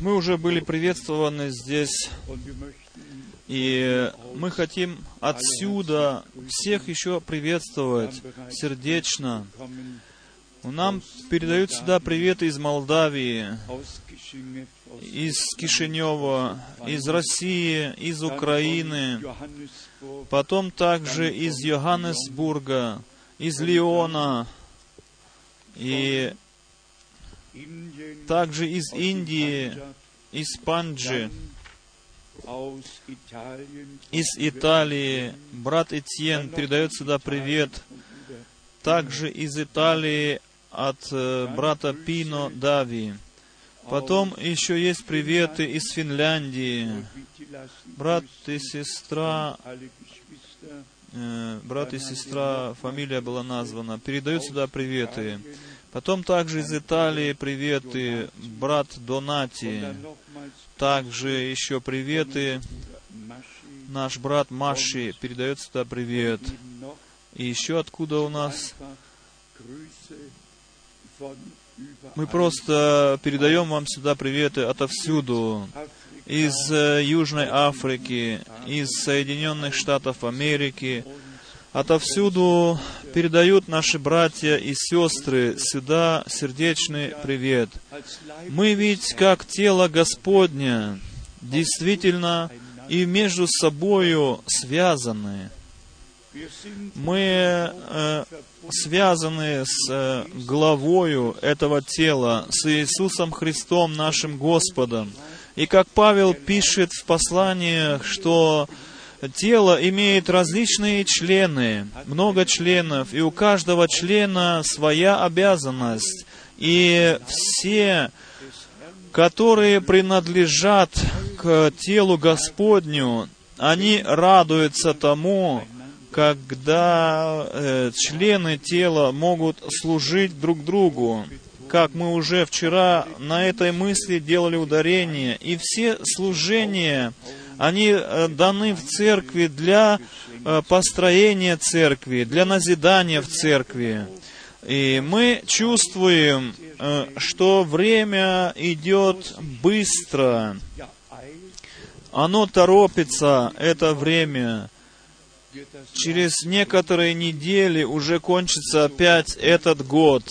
Мы уже были приветствованы здесь, и мы хотим отсюда всех еще приветствовать сердечно. Нам передают сюда приветы из Молдавии, из Кишинева, из России, из Украины, потом также из Йоханнесбурга, из Лиона, и также из Индии, из Панджи, из Италии. Брат Этьен передает сюда привет. Также из Италии от э, брата Пино Дави. Потом еще есть приветы из Финляндии. Брат и сестра, э, брат и сестра, фамилия была названа, передают сюда приветы. Потом также из Италии приветы, брат Донати. Также еще приветы, наш брат Маши передает сюда привет. И еще откуда у нас? Мы просто передаем вам сюда приветы отовсюду. Из э, Южной Африки, из Соединенных Штатов Америки. Отовсюду передают наши братья и сестры сюда сердечный привет. Мы ведь как тело Господня, действительно и между собою связаны. Мы э, связаны с э, главою этого тела, с Иисусом Христом, нашим Господом. И как Павел пишет в посланиях, что тело имеет различные члены, много членов, и у каждого члена своя обязанность. И все, которые принадлежат к телу Господню, они радуются тому, когда э, члены тела могут служить друг другу, как мы уже вчера на этой мысли делали ударение, и все служения, они э, даны в церкви для э, построения церкви, для назидания в церкви. И мы чувствуем, э, что время идет быстро, оно торопится, это время. Через некоторые недели уже кончится опять этот год.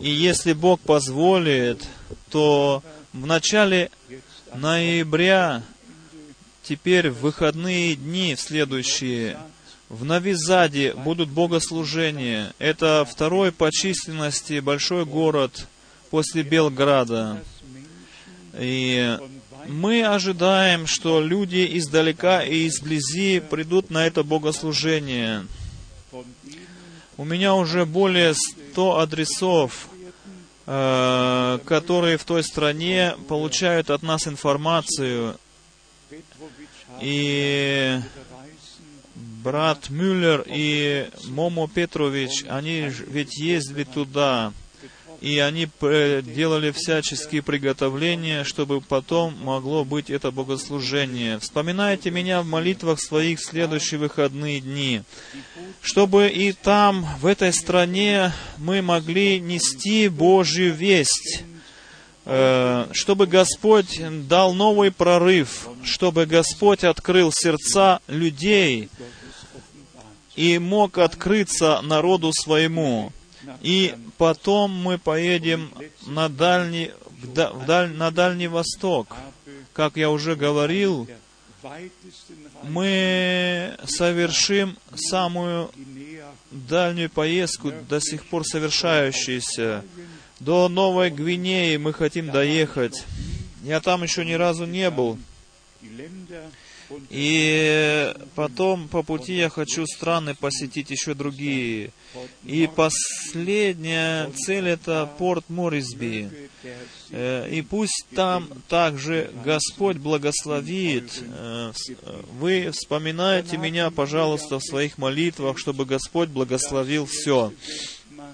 И если Бог позволит, то в начале ноября, теперь в выходные дни в следующие, в Новизаде будут богослужения. Это второй по численности большой город после Белграда. И мы ожидаем, что люди издалека и изблизи придут на это богослужение. У меня уже более 100 адресов, э, которые в той стране получают от нас информацию. И брат Мюллер и Момо Петрович, они ведь ездили туда, и они э, делали всяческие приготовления, чтобы потом могло быть это богослужение. Вспоминайте меня в молитвах своих в следующие выходные дни, чтобы и там, в этой стране, мы могли нести Божью весть, чтобы Господь дал новый прорыв, чтобы Господь открыл сердца людей и мог открыться народу своему. И потом мы поедем на дальний, в да- в даль- на Дальний Восток. Как я уже говорил, мы совершим самую дальнюю поездку, до сих пор совершающуюся. До Новой Гвинеи мы хотим доехать. Я там еще ни разу не был. И потом по пути я хочу страны посетить еще другие. И последняя цель это порт Морисби. Э, И пусть там также Господь благословит. Э, Вы вспоминайте меня, пожалуйста, в своих молитвах, чтобы Господь благословил все.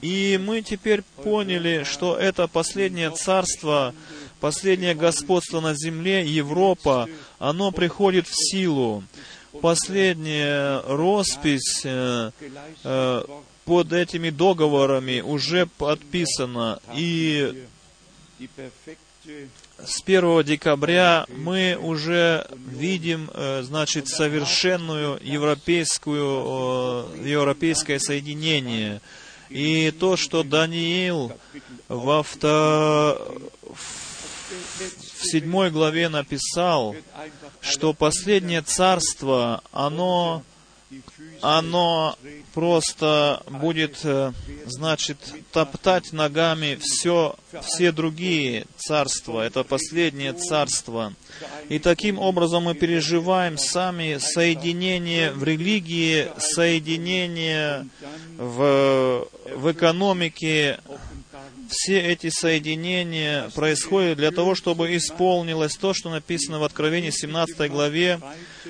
И мы теперь поняли, что это последнее царство, последнее господство на земле, Европа, оно приходит в силу. Последняя роспись, э, э, под этими договорами уже подписано. И с 1 декабря мы уже видим, э, значит, совершенную европейскую, э, европейское соединение. И то, что Даниил во вто- в седьмой главе написал, что последнее царство, оно, оно просто будет, э, значит, топтать ногами все, все другие царства. Это последнее царство. И таким образом мы переживаем сами соединение в религии, соединение в, в экономике, все эти соединения происходят для того, чтобы исполнилось то, что написано в Откровении 17 главе,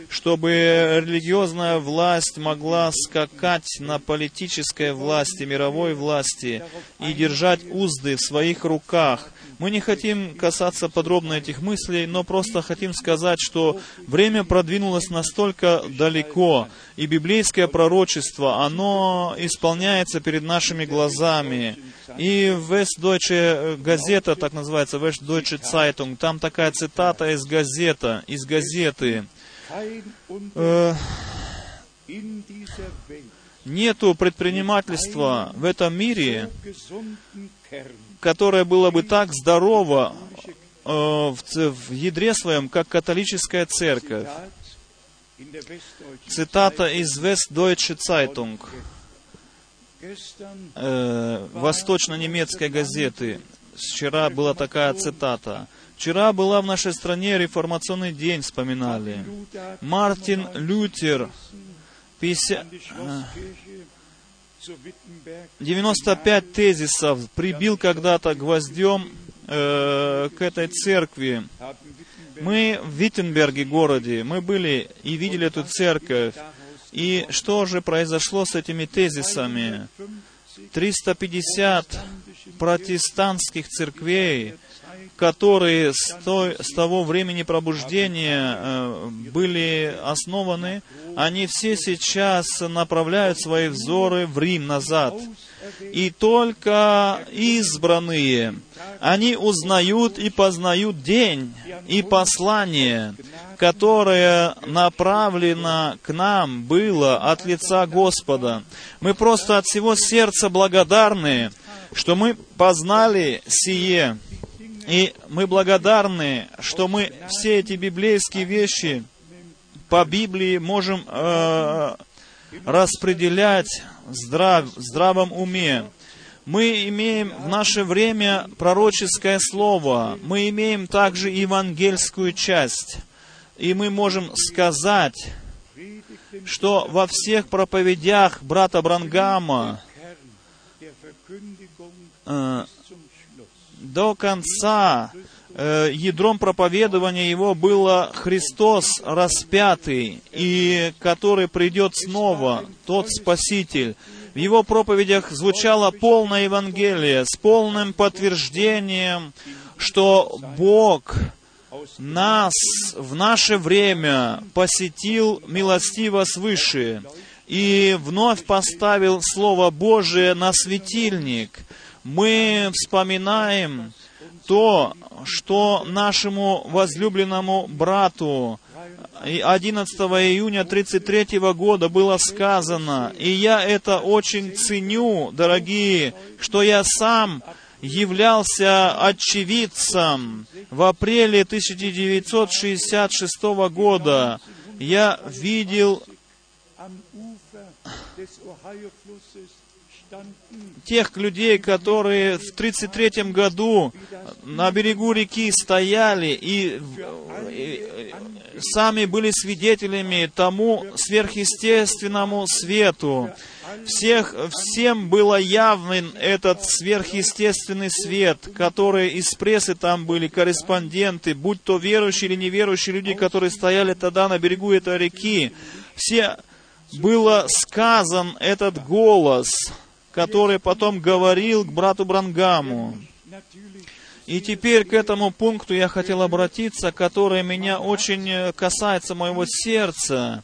чтобы религиозная власть могла скакать на политической власти, мировой власти и держать узды в своих руках. Мы не хотим касаться подробно этих мыслей, но просто хотим сказать, что время продвинулось настолько далеко, и библейское пророчество, оно исполняется перед нашими глазами. И Westdeutsche газета, так называется, Westdeutsche Zeitung, там такая цитата из газета, из газеты. Э, Нету предпринимательства в этом мире, которое было бы так здорово э, в, в ядре своем, как католическая церковь. Цитата из Westdeutsche Zeitung, э, восточно-немецкой газеты. Вчера была такая цитата. Вчера была в нашей стране реформационный день, вспоминали. Мартин Лютер, 50, an 95 тезисов прибил когда-то гвоздем э, к этой церкви. Мы в Виттенберге городе, мы были и видели эту церковь. И что же произошло с этими тезисами? 350 протестантских церквей, которые с, той- с того времени пробуждения э, были основаны, они все сейчас направляют свои взоры в Рим назад. И только избранные, они узнают и познают день и послание, которое направлено к нам было от лица Господа. Мы просто от всего сердца благодарны, что мы познали сие. И мы благодарны, что мы все эти библейские вещи по Библии можем э, распределять в здрав, в здравом уме. Мы имеем в наше время пророческое слово, мы имеем также евангельскую часть. И мы можем сказать, что во всех проповедях брата Брангама э. До конца э, ядром проповедования его было Христос распятый, и который придет снова, тот Спаситель. В его проповедях звучало полное Евангелие с полным подтверждением, что Бог нас в наше время посетил милостиво свыше и вновь поставил Слово Божие на светильник. Мы вспоминаем то, что нашему возлюбленному брату и 11 июня 33 года было сказано, и я это очень ценю, дорогие, что я сам являлся очевидцем в апреле 1966 года. Я видел тех людей, которые в 1933 году на берегу реки стояли и, и сами были свидетелями тому сверхъестественному свету. Всех, всем было явен этот сверхъестественный свет, который из прессы там были, корреспонденты, будь то верующие или неверующие люди, которые стояли тогда на берегу этой реки. Все было сказан этот голос, который потом говорил к брату Брангаму. И теперь к этому пункту я хотел обратиться, который меня очень э, касается моего сердца.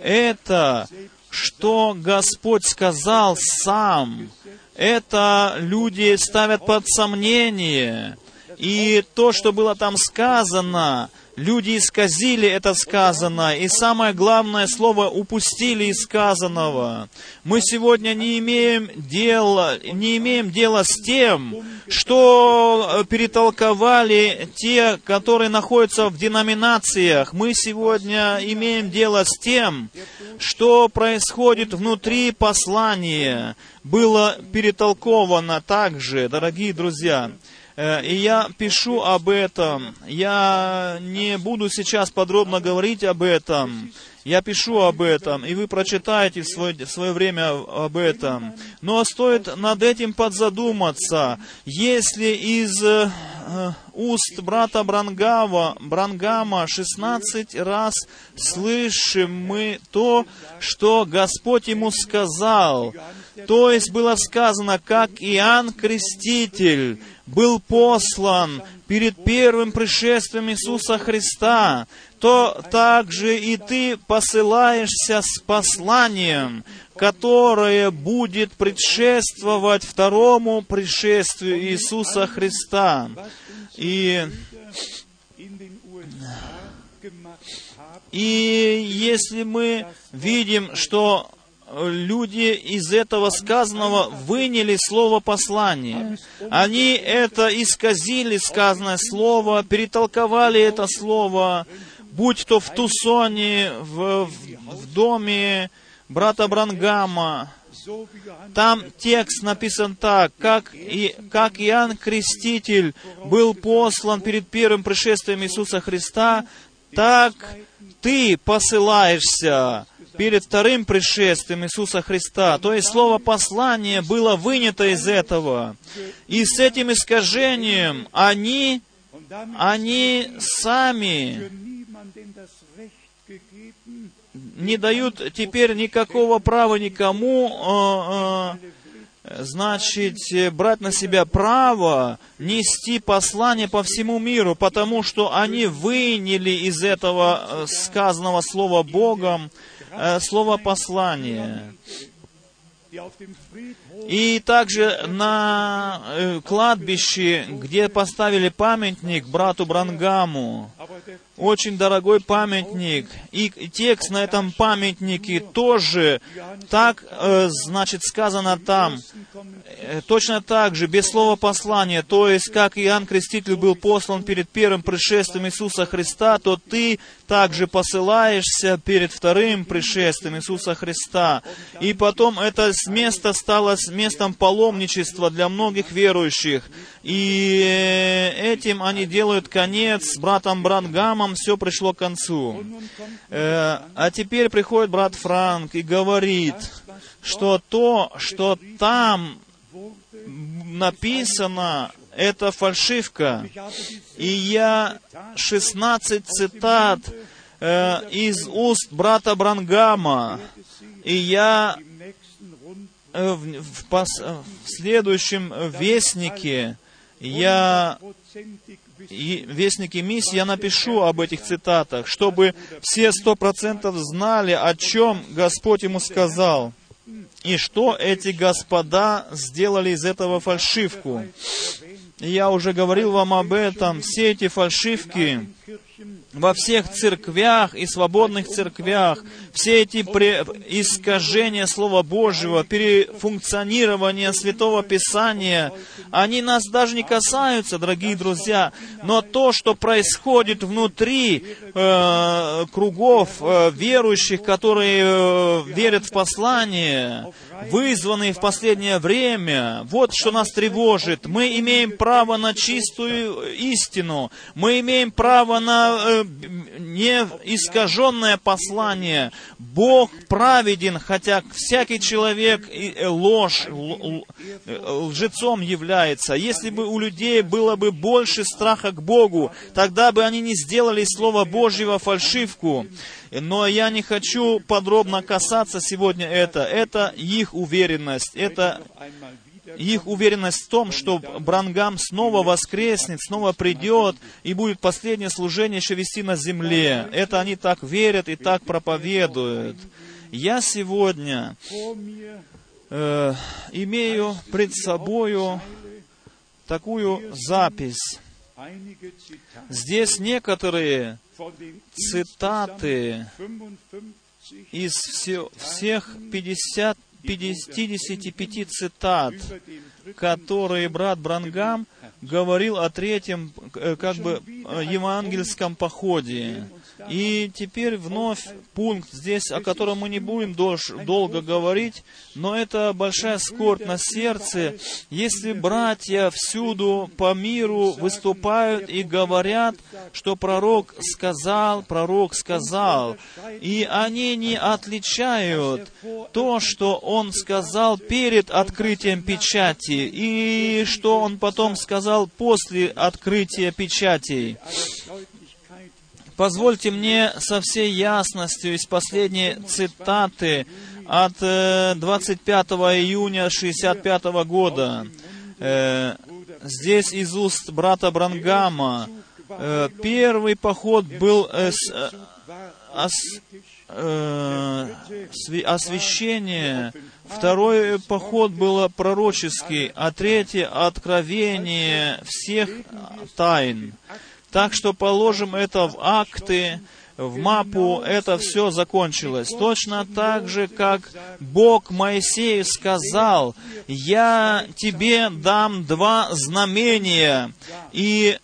Это что Господь сказал сам, это люди ставят под сомнение. И то, что было там сказано, люди исказили это сказанное, и самое главное слово упустили из сказанного. Мы сегодня не имеем дела, не имеем дела с тем, что перетолковали те, которые находятся в деноминациях. Мы сегодня имеем дело с тем, что происходит внутри послания. Было перетолковано также, дорогие друзья. Э, и я пишу об этом. Я не буду сейчас подробно говорить об этом. Я пишу об этом, и вы прочитаете в свое, в свое время об этом. Но стоит над этим подзадуматься. Если из э, уст брата Брангава, Брангама 16 раз слышим мы то, что Господь ему сказал, то есть было сказано, как Иоанн Креститель был послан перед первым пришествием Иисуса Христа, то также и ты посылаешься с посланием, которое будет предшествовать второму пришествию Иисуса Христа. И, и если мы видим, что люди из этого сказанного выняли слово послание. Они это исказили, сказанное слово, перетолковали это слово, будь то в Тусоне, в, в, доме брата Брангама. Там текст написан так, как, и, как Иоанн Креститель был послан перед первым пришествием Иисуса Христа, так ты посылаешься перед вторым пришествием Иисуса Христа. То есть слово послание было вынято из этого. И с этим искажением они, они сами не дают теперь никакого права никому э, э, значит, брать на себя право нести послание по всему миру, потому что они выняли из этого э, сказанного слова Богом слово послание. И также на кладбище, где поставили памятник брату Брангаму, очень дорогой памятник. И текст на этом памятнике тоже так, э, значит, сказано там, э, точно так же, без слова послания, то есть, как Иоанн Креститель был послан перед первым пришествием Иисуса Христа, то ты также посылаешься перед вторым пришествием Иисуса Христа. И потом это место стало местом паломничества для многих верующих. И э, этим они делают конец братом Брангамом, все пришло к концу. Э, а теперь приходит брат Франк и говорит, что то, что там написано, это фальшивка. И я 16 цитат э, из уст брата Брангама, и я э, в, в, в, в следующем вестнике я и вестники миссии, я напишу об этих цитатах, чтобы все сто процентов знали, о чем Господь ему сказал, и что эти господа сделали из этого фальшивку. Я уже говорил вам об этом. Все эти фальшивки во всех церквях и свободных церквях, все эти искажения Слова Божьего, перефункционирование Святого Писания, они нас даже не касаются, дорогие друзья, но то, что происходит внутри э, кругов э, верующих, которые э, верят в послание, вызванные в последнее время, вот что нас тревожит. Мы имеем право на чистую истину, мы имеем право на э, не искаженное послание. Бог праведен, хотя всякий человек э, ложь, лжецом является. Если бы у людей было бы больше страха к Богу, тогда бы они не сделали Слово Божьего фальшивку. Но я не хочу подробно касаться сегодня это. Это их уверенность, это их уверенность в том, что Брангам снова воскреснет, снова придет и будет последнее служение еще вести на земле. Это они так верят и так проповедуют. Я сегодня э, имею пред собою такую запись. Здесь некоторые цитаты insgesamt 55 из все- всех 50, 55 цитат, которые брат Брангам говорил о третьем, э, как бы, э, евангельском походе. И теперь вновь пункт здесь, о котором мы не будем долго говорить, но это большая скорбь на сердце, если братья всюду по миру выступают и говорят, что пророк сказал, пророк сказал, и они не отличают то, что он сказал перед открытием печати, и что он потом сказал после открытия печатей. Позвольте мне со всей ясностью из последней цитаты от э, 25 июня 65 года. Э, Здесь из уст брата Брангама. Э, Первый поход был э, э, э, освящение, второй поход был пророческий, а третий — откровение всех тайн. Так что положим это в акты, в мапу, это все закончилось. Точно так же, как Бог Моисею сказал, «Я тебе дам два знамения», и,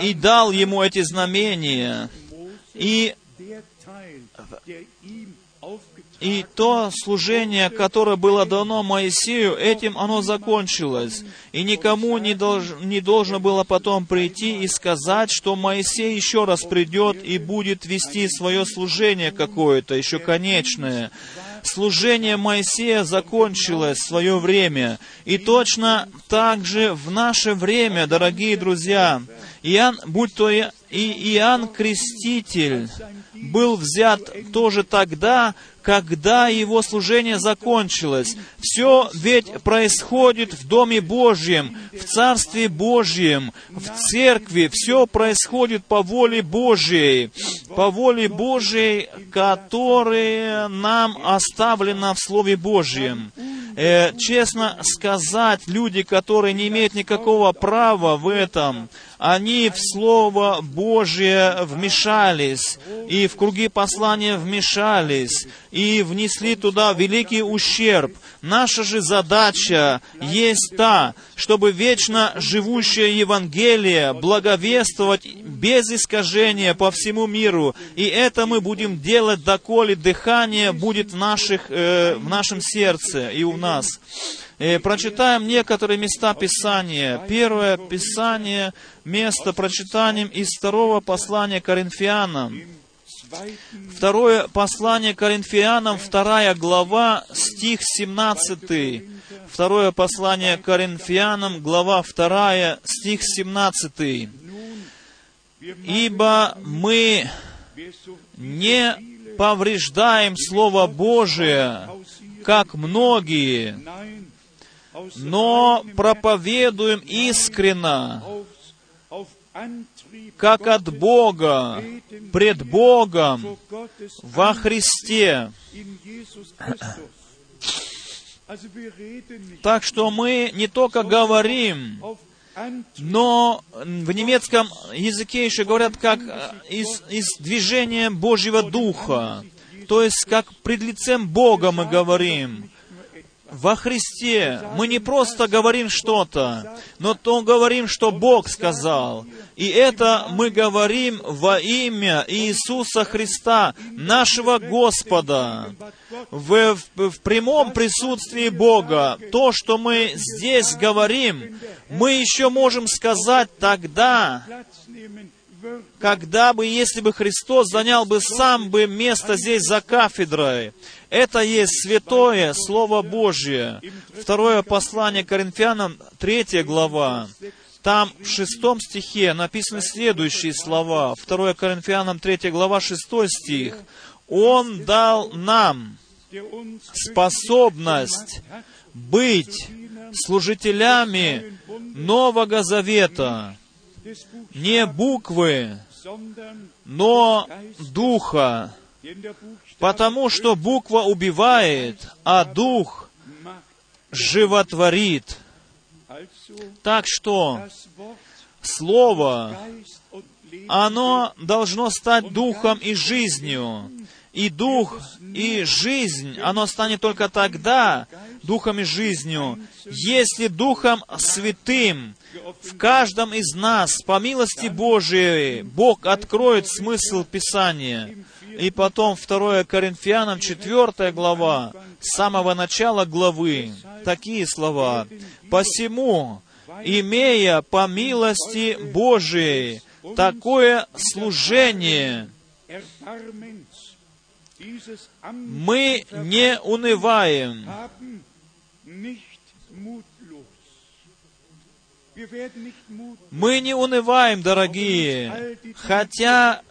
и дал ему эти знамения. И И то служение, которое было дано Моисею, этим оно закончилось. И никому не, долж- не должно было потом прийти и сказать, что Моисей еще раз придет и будет вести свое служение какое-то, еще конечное. Служение Моисея закончилось в свое время. И точно так же в наше время, дорогие друзья, Иоанн, будь то и Иоанн Креститель был взят тоже тогда, когда его служение закончилось. Все ведь происходит в Доме Божьем, в Царстве Божьем, в Церкви. Все происходит по воле Божьей, по воле Божьей, которая нам оставлена в Слове Божьем. Э, честно сказать, люди, которые не имеют никакого права в этом, они в Слово Божье вмешались, и в круги послания вмешались, и внесли туда великий ущерб. Наша же задача есть та, чтобы вечно живущее Евангелие благовествовать без искажения по всему миру. И это мы будем делать, доколе дыхание будет в, наших, э, в нашем сердце и у нас. Э, прочитаем некоторые места Писания. Первое Писание, место прочитанием из второго послания Коринфянам. Второе послание Коринфянам, вторая глава, стих 17. Второе послание Коринфянам, глава вторая, стих 17. Ибо мы не повреждаем Слово Божие, как многие, но проповедуем искренно, как от Бога, пред Богом, во Христе. Так что мы не только говорим, но в немецком языке еще говорят как э, из, из движения Божьего Духа. То есть как пред лицем Бога мы говорим. Во Христе мы не просто говорим что-то, но то говорим, что Бог сказал. И это мы говорим во имя Иисуса Христа, нашего Господа. В, в, в прямом присутствии Бога. То, что мы здесь говорим, мы еще можем сказать тогда, когда бы, если бы Христос занял бы сам бы место здесь за кафедрой. Это есть святое Слово Божье. Второе послание Коринфянам, третья глава. Там в шестом стихе написаны следующие слова. Второе Коринфянам, третья глава, шестой стих. Он дал нам способность быть служителями Нового Завета, не буквы, но Духа. Потому что буква убивает, а дух животворит. Так что Слово, оно должно стать духом и жизнью. И дух, и жизнь, оно станет только тогда духом и жизнью, если Духом Святым в каждом из нас, по милости Божией, Бог откроет смысл Писания. И потом 2 Коринфянам 4 глава, с самого начала главы, такие слова. «Посему, имея по милости Божией такое служение, мы не унываем. Мы не унываем, дорогие, хотя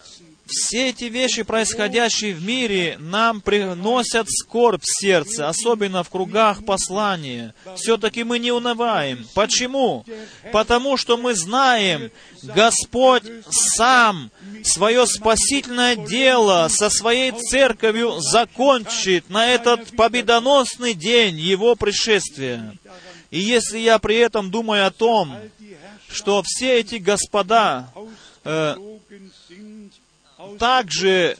все эти вещи, происходящие в мире, нам приносят скорбь в сердце, особенно в кругах послания. Все-таки мы не унываем. Почему? Потому что мы знаем, Господь сам свое спасительное дело со своей церковью закончит на этот победоносный день Его пришествия. И если я при этом думаю о том, что все эти господа э, также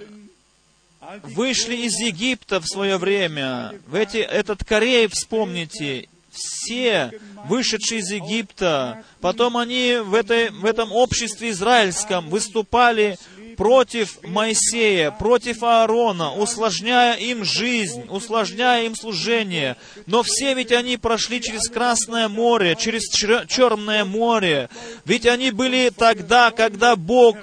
вышли из Египта в свое время. В эти, этот Корей, вспомните, все вышедшие из Египта, потом они в, этой, в этом обществе израильском выступали против Моисея, против Аарона, усложняя им жизнь, усложняя им служение. Но все ведь они прошли через Красное море, через Чер- Черное море. Ведь они были тогда, когда Бог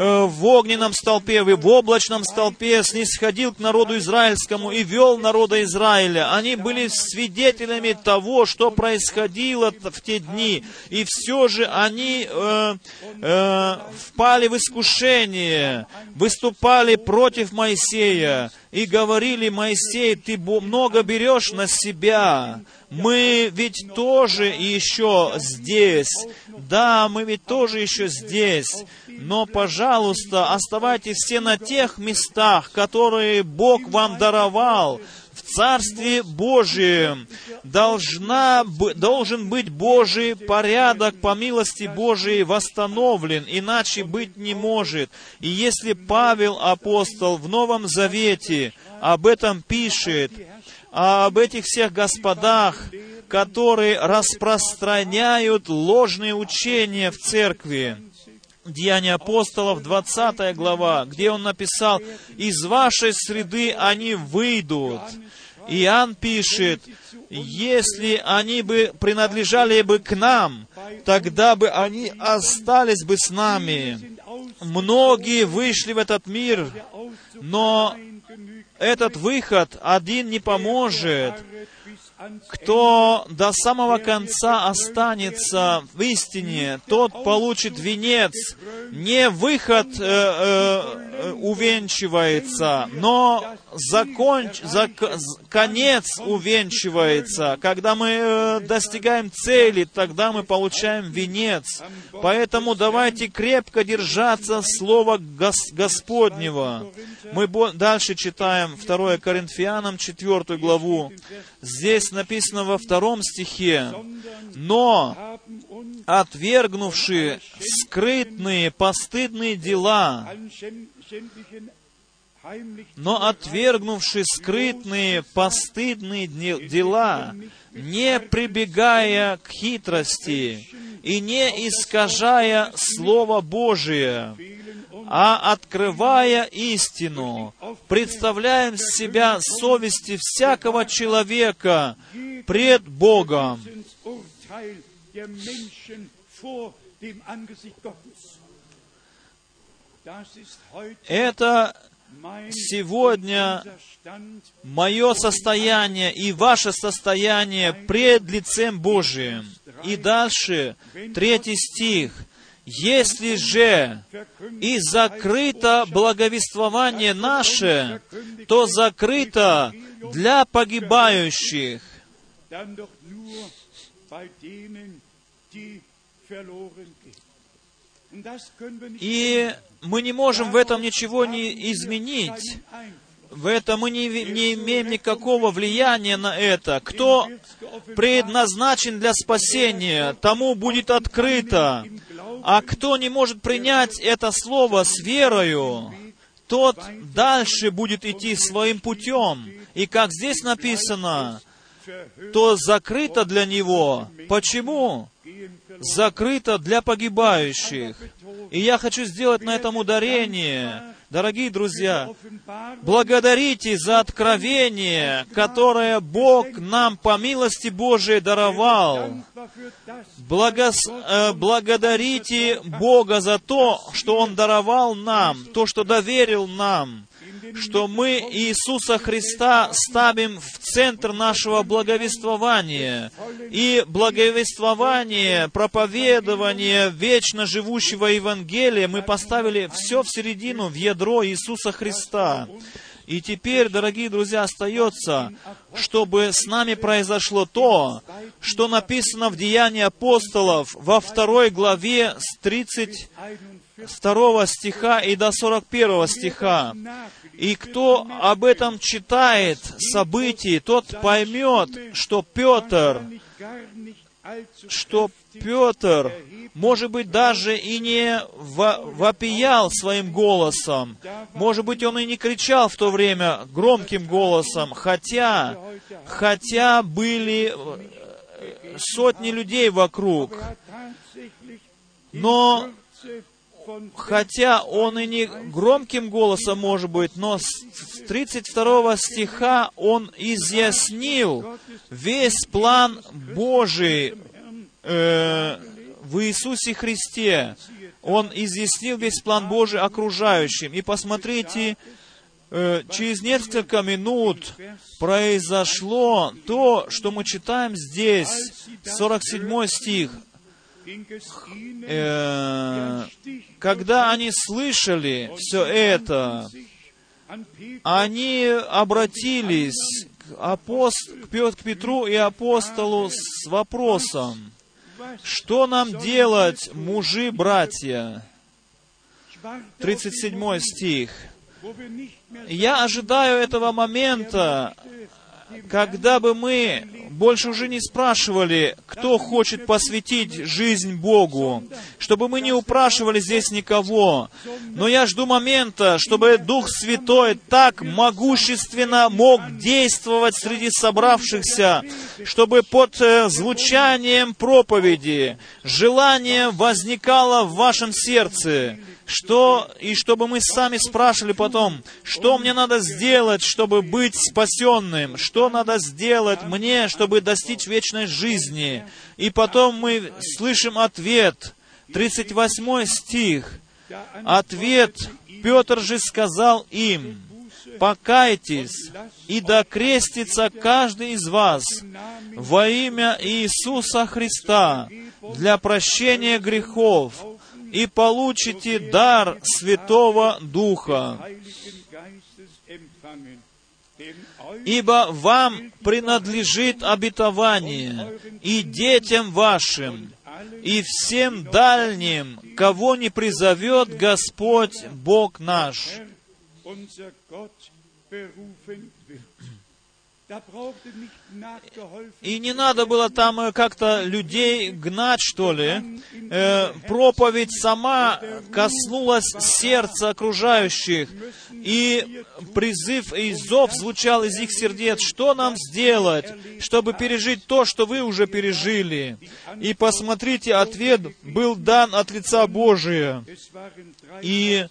в огненном столпе, в облачном столпе снисходил к народу израильскому и вел народа Израиля. Они были свидетелями того, что происходило в те дни. И все же они э, э, впали в искушение, выступали против Моисея и говорили, Моисей, ты много берешь на себя. Мы ведь тоже еще здесь. Да, мы ведь тоже еще здесь. Но, пожалуйста, оставайтесь все на тех местах, которые Бог вам даровал. В Царстве Божьем должна, должен быть Божий порядок по милости Божией восстановлен, иначе быть не может. И если Павел апостол в Новом Завете об этом пишет, а об этих всех господах, которые распространяют ложные учения в церкви, Деяния апостолов, 20 глава, где он написал, «Из вашей среды они выйдут». Иоанн пишет, «Если они бы принадлежали бы к нам, тогда бы они остались бы с нами». Многие вышли в этот мир, но этот выход один не поможет. Кто до самого конца останется в истине, тот получит венец. Не выход э, э, увенчивается, но законч, зак- конец увенчивается. Когда мы э, достигаем цели, тогда мы получаем венец. Поэтому давайте крепко держаться Слова Гос- Господнего. Мы бо- дальше читаем 2 Коринфянам 4 главу. Здесь написано во втором стихе, «Но, haben uns отвергнувши скрытные, постыдные дела, но отвергнувши скрытные, постыдные дела, не прибегая к хитрости и не искажая Слово Божие, а открывая истину, представляем себя совести всякого человека пред Богом. Это сегодня мое состояние и ваше состояние пред лицем Божиим. И дальше, третий стих. Если же и закрыто благовествование наше, то закрыто для погибающих, И мы не можем в этом ничего не изменить. В этом мы не, не имеем никакого влияния на это. Кто предназначен для спасения, тому будет открыто. А кто не может принять это слово с верою, тот дальше будет идти своим путем. И как здесь написано, то закрыто для него. Почему? Закрыто для погибающих. И я хочу сделать на этом ударение. Дорогие друзья, благодарите за откровение, которое Бог нам по милости Божией даровал. Благос- э, благодарите Бога за то, что Он даровал нам, то, что доверил нам, что мы Иисуса Христа ставим в центр нашего благовествования. И благовествование, проповедование вечно живущего Евангелия мы поставили все в середину, в ядро Иисуса Христа. И теперь, дорогие друзья, остается, чтобы с нами произошло то, что написано в Деянии апостолов во второй главе с 32 стиха и до 41 стиха. И кто об этом читает событий, тот поймет, что Петр, что Петр, может быть, даже и не во- вопиял своим голосом, может быть, он и не кричал в то время громким голосом, хотя, хотя были э, сотни людей вокруг, но хотя он и не громким голосом, может быть, но с 32 стиха он изъяснил весь план Божий э, в Иисусе Христе. Он изъяснил весь план Божий окружающим. И посмотрите, э, через несколько минут произошло то, что мы читаем здесь, 47 стих. Э, когда они слышали все это, они обратились к, апост... к Пет- к Петру и апостолу с вопросом, что нам делать, мужи, братья? 37 стих. Я ожидаю этого момента, когда бы мы больше уже не спрашивали, кто хочет посвятить жизнь Богу, чтобы мы не упрашивали здесь никого. Но я жду момента, чтобы Дух Святой так могущественно мог действовать среди собравшихся, чтобы под э, звучанием проповеди желание возникало в вашем сердце, что, и чтобы мы сами спрашивали потом, что мне надо сделать, чтобы быть спасенным, что надо сделать мне, чтобы достичь вечной жизни. И потом мы слышим ответ, 38 стих. Ответ, Петр же сказал им, «Покайтесь, и докрестится каждый из вас во имя Иисуса Христа для прощения грехов, и получите дар Святого Духа. Ибо вам принадлежит обетование и детям вашим, и всем дальним, кого не призовет Господь Бог наш. И не надо было там э, как-то людей гнать, что ли. Э, проповедь сама коснулась сердца окружающих. И призыв и зов звучал из их сердец. Что нам сделать, чтобы пережить то, что вы уже пережили? И посмотрите, ответ был дан от лица Божия. И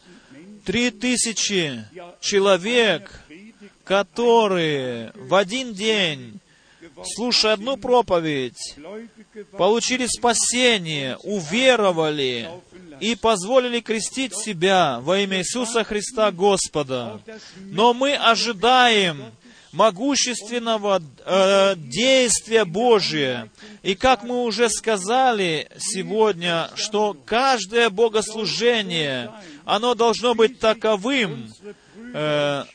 три тысячи человек, которые в один день, слушая одну проповедь, получили спасение, уверовали и позволили крестить себя во имя Иисуса Христа Господа. Но мы ожидаем могущественного э, действия Божия. И как мы уже сказали сегодня, что каждое богослужение, оно должно быть таковым, э,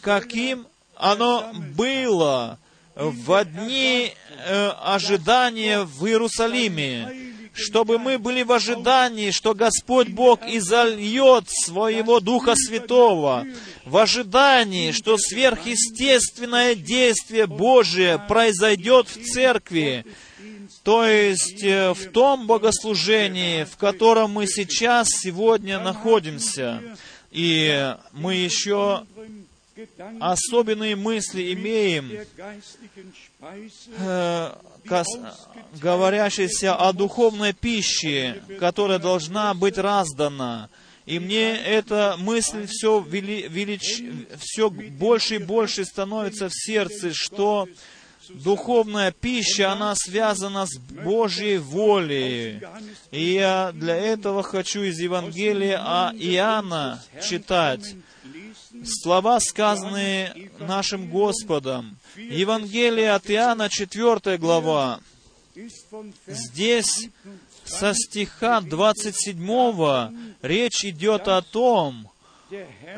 каким оно было в дни э, ожидания в Иерусалиме, чтобы мы были в ожидании, что Господь Бог изольет своего Духа Святого, в ожидании, что сверхъестественное действие Божие произойдет в церкви, то есть э, в том богослужении, в котором мы сейчас, сегодня находимся. И мы еще особенные мысли имеем, э, говорящиеся о духовной пище, которая должна быть раздана. И мне эта мысль все, вели, велич, все больше и больше становится в сердце, что духовная пища, она связана с Божьей волей. И я для этого хочу из Евангелия о Иоанна читать слова, сказанные нашим Господом. Евангелие от Иоанна, 4 глава. Здесь со стиха 27 речь идет о том,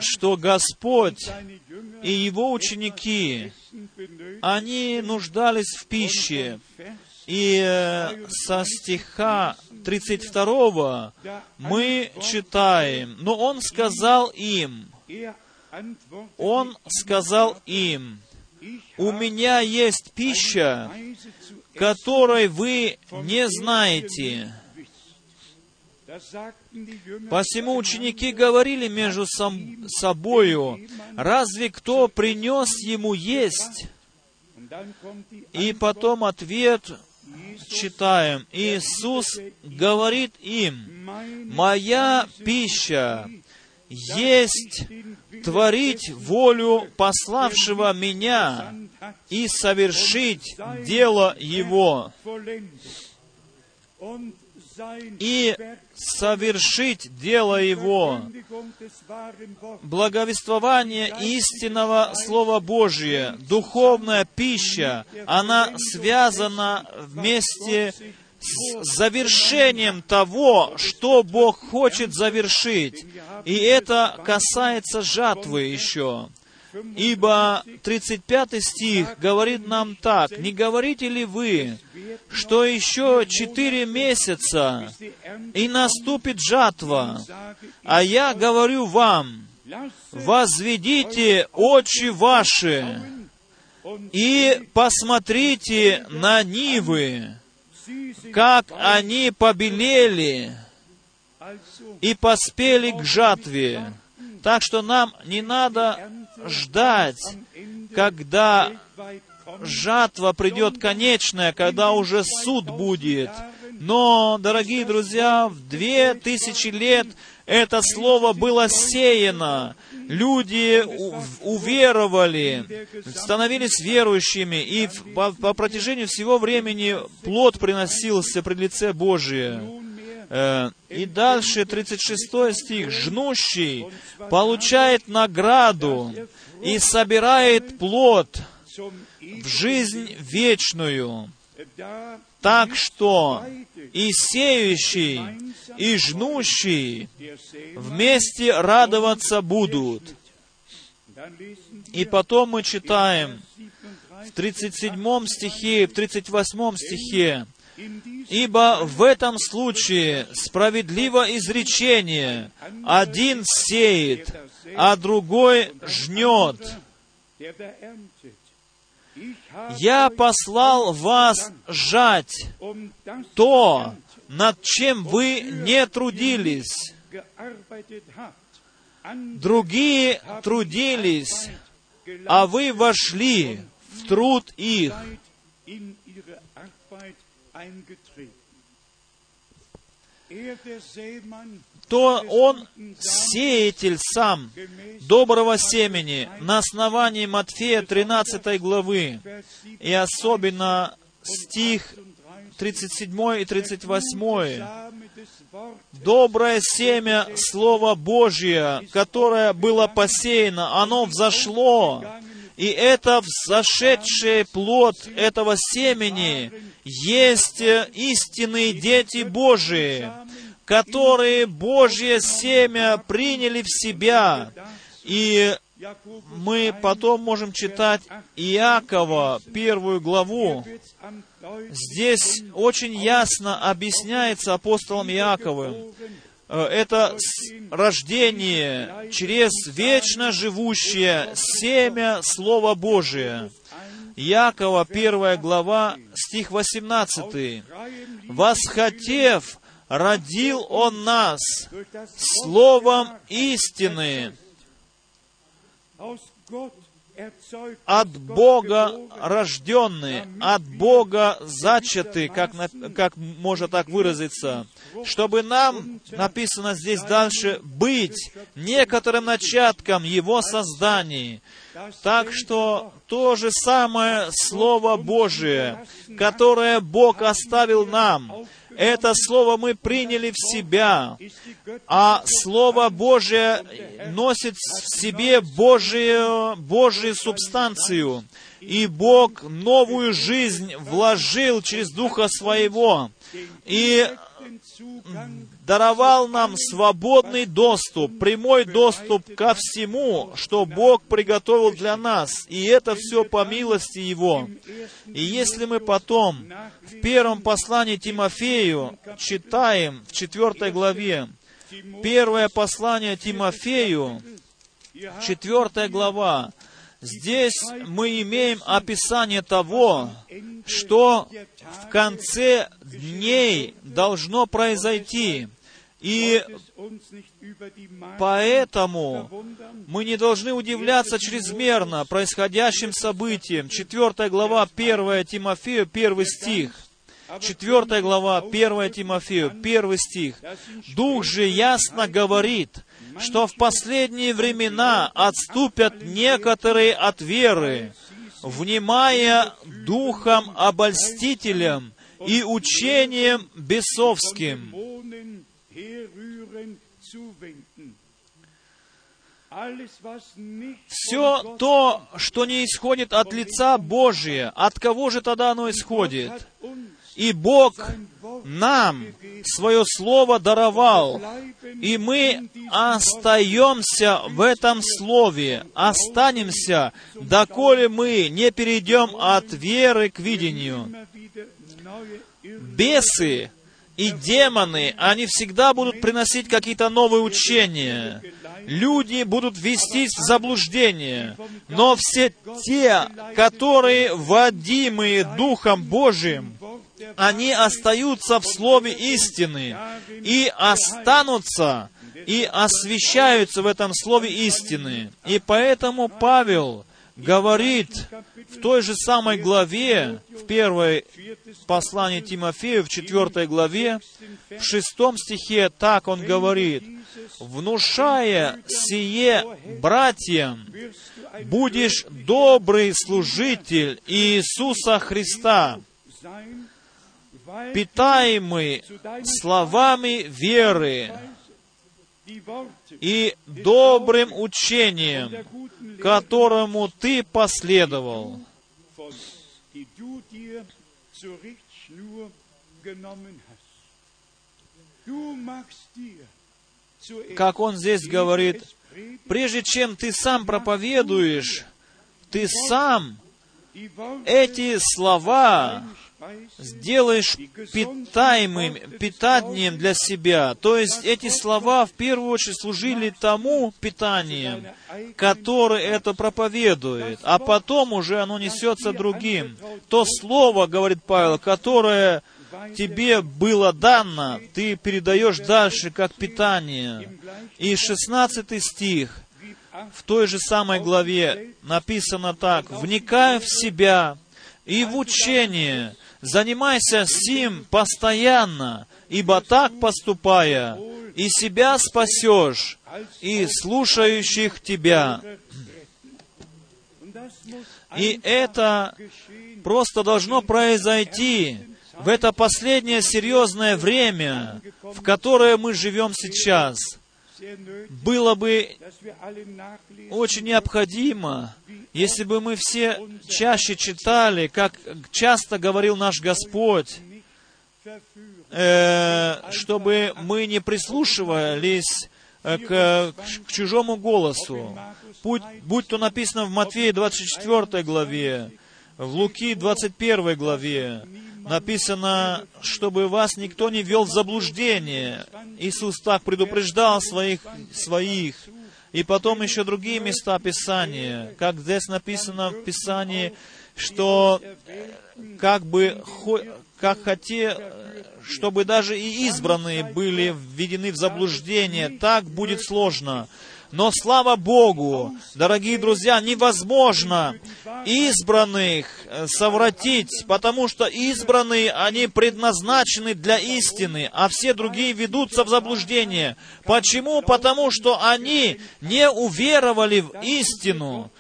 что Господь и Его ученики, они нуждались в пище. И э, со стиха 32 мы читаем, но Он сказал им, Он сказал им, у меня есть пища, которой вы не знаете. Посему ученики говорили между собою, разве кто принес ему есть? И потом ответ читаем. Иисус говорит им, «Моя пища есть творить волю пославшего меня и совершить дело Его, и совершить дело Его. Благовествование истинного Слова Божия, духовная пища, она связана вместе с завершением того, что Бог хочет завершить. И это касается жатвы еще. Ибо 35 стих говорит нам так, «Не говорите ли вы, что еще четыре месяца, и наступит жатва? А я говорю вам, возведите очи ваши и посмотрите на нивы, как они побелели и поспели к жатве. Так что нам не надо ждать, когда жатва придет конечная, когда уже суд будет. Но, дорогие друзья, в две тысячи лет это слово было сеяно. Люди уверовали, становились верующими, и по, по протяжению всего времени плод приносился при лице Божие. Э, и дальше 36 стих. «Жнущий получает награду и собирает плод в жизнь вечную. Так что и сеющий, и жнущий вместе радоваться будут». И потом мы читаем в 37 стихе, в 38 стихе, Ибо в этом случае справедливо изречение, один сеет, а другой жнет. Я послал вас жать то, над чем вы не трудились. Другие трудились, а вы вошли в труд их то он сеятель сам доброго семени на основании Матфея 13 главы, и особенно стих 37 и 38. Доброе семя Слова Божия, которое было посеяно, оно взошло, и это взошедший плод этого семени есть истинные дети Божии, которые Божье семя приняли в себя и мы потом можем читать Иакова, первую главу. Здесь очень ясно объясняется апостолом Иаковым, э, это рождение через вечно живущее семя Слова Божия. Якова, первая глава, стих 18. «Восхотев, родил Он нас словом истины, от Бога рожденные, от Бога зачаты, как, как можно так выразиться, чтобы нам, написано здесь дальше, быть некоторым начатком Его создания. Так что то же самое Слово Божие, которое Бог оставил нам, это Слово мы приняли в себя, а Слово Божие носит в себе Божию, Божию субстанцию. И Бог новую жизнь вложил через Духа Своего. И даровал нам свободный доступ, прямой доступ ко всему, что Бог приготовил для нас. И это все по милости Его. И если мы потом в первом послании Тимофею читаем в четвертой главе, первое послание Тимофею, четвертая глава, Здесь мы имеем описание того, что в конце дней должно произойти. И поэтому мы не должны удивляться чрезмерно происходящим событиям. Четвертая глава, 1 Тимофею, первый стих. Четвертая глава, 1 Тимофею, первый стих. «Дух же ясно говорит, что в последние времена отступят некоторые от веры, внимая духом обольстителям и учением бесовским. Все то, что не исходит от лица Божия, от кого же тогда оно исходит? И Бог нам свое Слово даровал, и мы остаемся в этом Слове, останемся, доколе мы не перейдем от веры к видению. Бесы и демоны, они всегда будут приносить какие-то новые учения. Люди будут вестись в заблуждение. Но все те, которые водимые Духом Божиим, они остаются в Слове истины и останутся и освещаются в этом Слове истины. И поэтому Павел говорит в той же самой главе, в первой послании Тимофею, в четвертой главе, в шестом стихе, так он говорит, «Внушая сие братьям, будешь добрый служитель Иисуса Христа, питаемый словами веры и добрым учением, которому ты последовал. Как он здесь говорит, прежде чем ты сам проповедуешь, ты сам эти слова сделаешь питаемым, питанием для себя. То есть эти слова в первую очередь служили тому питанием, которое это проповедует, а потом уже оно несется другим. То слово, говорит Павел, которое тебе было дано, ты передаешь дальше как питание. И 16 стих в той же самой главе написано так, «Вникай в себя и в учение, Занимайся сим постоянно, ибо так поступая, и себя спасешь, и слушающих тебя. И это просто должно произойти в это последнее серьезное время, в которое мы живем сейчас. Было бы очень необходимо, если бы мы все чаще читали, как часто говорил наш Господь, э, чтобы мы не прислушивались э, к, к чужому голосу. Будь, будь то написано в Матфея 24 главе, в Луки 21 главе, написано, чтобы вас никто не вел в заблуждение. Иисус так предупреждал своих, своих. И потом еще другие места Писания, как здесь написано в Писании, что как бы, как хотел, чтобы даже и избранные были введены в заблуждение, так будет сложно. Но слава Богу, дорогие друзья, невозможно избранных э, совратить, потому что избранные, они предназначены для истины, а все другие ведутся в заблуждение. Почему? Потому что они не уверовали в истину.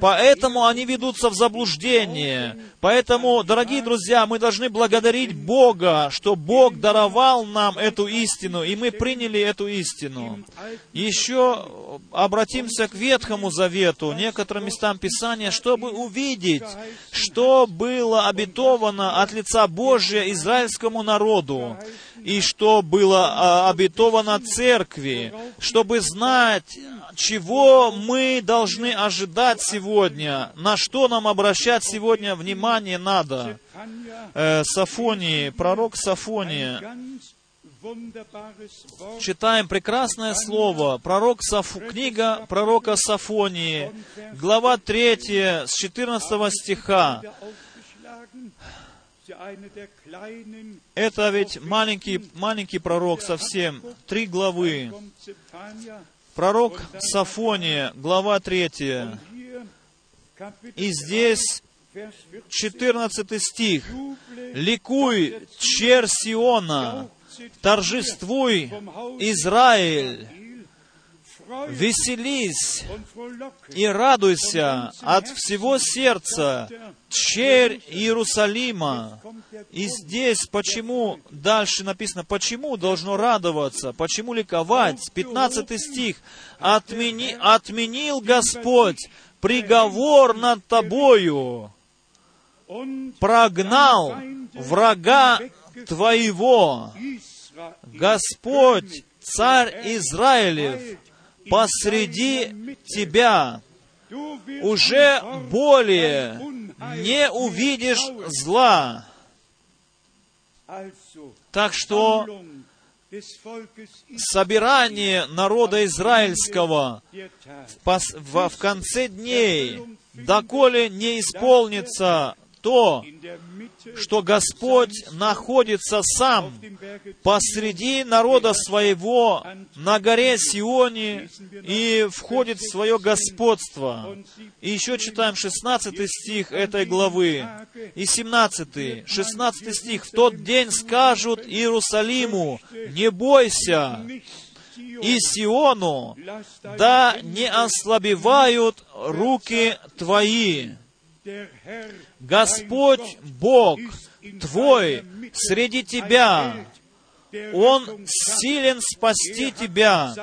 Поэтому они ведутся в заблуждение. Поэтому, дорогие друзья, мы должны благодарить Бога, что Бог даровал нам эту истину, и мы приняли эту истину. Еще обратимся к Ветхому Завету, некоторым местам Писания, чтобы увидеть, что было обетовано от лица Божия израильскому народу, и что было а, обетовано церкви, чтобы знать, чего мы должны ожидать сегодня, на что нам обращать сегодня внимание надо. Э, Сафонии, пророк Сафония, читаем прекрасное слово, пророк Саф... книга пророка Сафонии, глава 3, с 14 стиха. Это ведь маленький, маленький пророк совсем, три главы. Пророк Сафония, глава 3. И здесь 14 стих. «Ликуй, чер Сиона, торжествуй, Израиль, веселись и радуйся от всего сердца, черь Иерусалима. И здесь почему, дальше написано, почему должно радоваться, почему ликовать? 15 стих. Отмени, «Отменил Господь приговор над тобою, прогнал врага твоего. Господь, царь Израилев, посреди тебя уже более не увидишь зла. Так что собирание народа израильского в, в, в конце дней, доколе не исполнится то, что Господь находится сам посреди народа своего на горе Сионе и входит в свое господство. И еще читаем 16 стих этой главы и 17. 16 стих. «В тот день скажут Иерусалиму, не бойся, и Сиону, да не ослабевают руки твои. Господь Бог твой среди тебя. Он силен спасти тебя,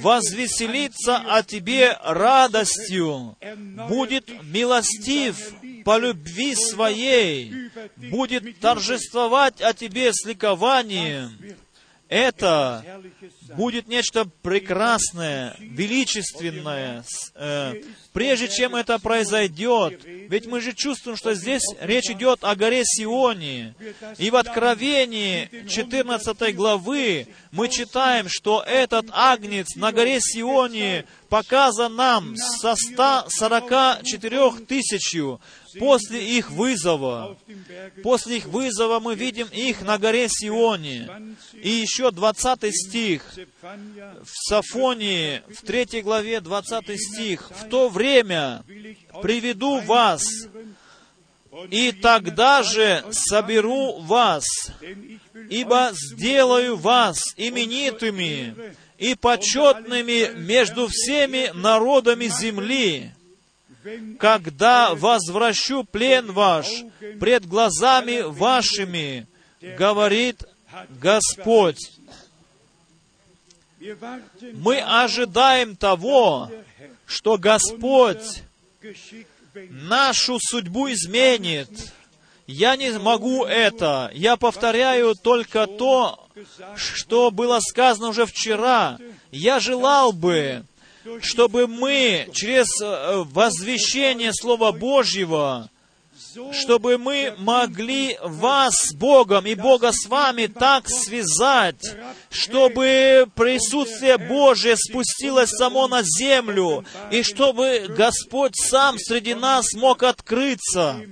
возвеселиться о тебе радостью, будет милостив по любви своей, будет торжествовать о тебе с ликованием. Это будет нечто прекрасное, величественное, э, прежде чем это произойдет. Ведь мы же чувствуем, что здесь речь идет о горе Сионе. И в Откровении 14 главы мы читаем, что этот агнец на горе Сионе показан нам со 144 тысячью после их вызова. После их вызова мы видим их на горе Сионе. И еще 20 стих в Сафонии, в 3 главе 20 стих. «В то время приведу вас, и тогда же соберу вас, ибо сделаю вас именитыми и почетными между всеми народами земли, когда возвращу плен ваш пред глазами вашими, говорит Господь. Мы ожидаем того, что Господь нашу судьбу изменит. Я не могу это. Я повторяю только то, что было сказано уже вчера. Я желал бы, чтобы мы через э, возвещение Слова Божьего чтобы мы могли вас с Богом и Бога с вами так связать, чтобы присутствие Божие спустилось само на землю, и чтобы Господь сам среди нас мог открыться.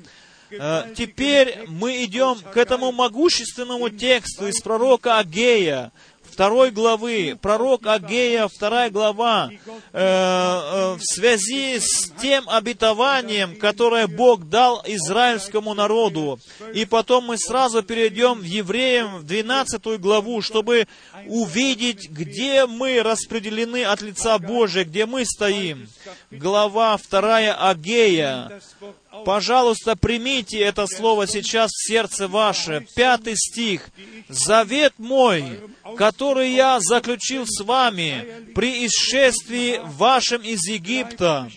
Э, теперь мы идем к этому могущественному тексту из пророка Агея, второй главы, пророк Агея, вторая глава, э, э, в связи с тем обетованием, которое Бог дал израильскому народу. И потом мы сразу перейдем в Евреям, в 12 главу, чтобы увидеть, где мы распределены от лица Божия, где мы стоим. Глава вторая Агея, Пожалуйста, примите это слово сейчас в сердце ваше. Пятый стих. «Завет мой, который я заключил с вами при исшествии вашем из Египта,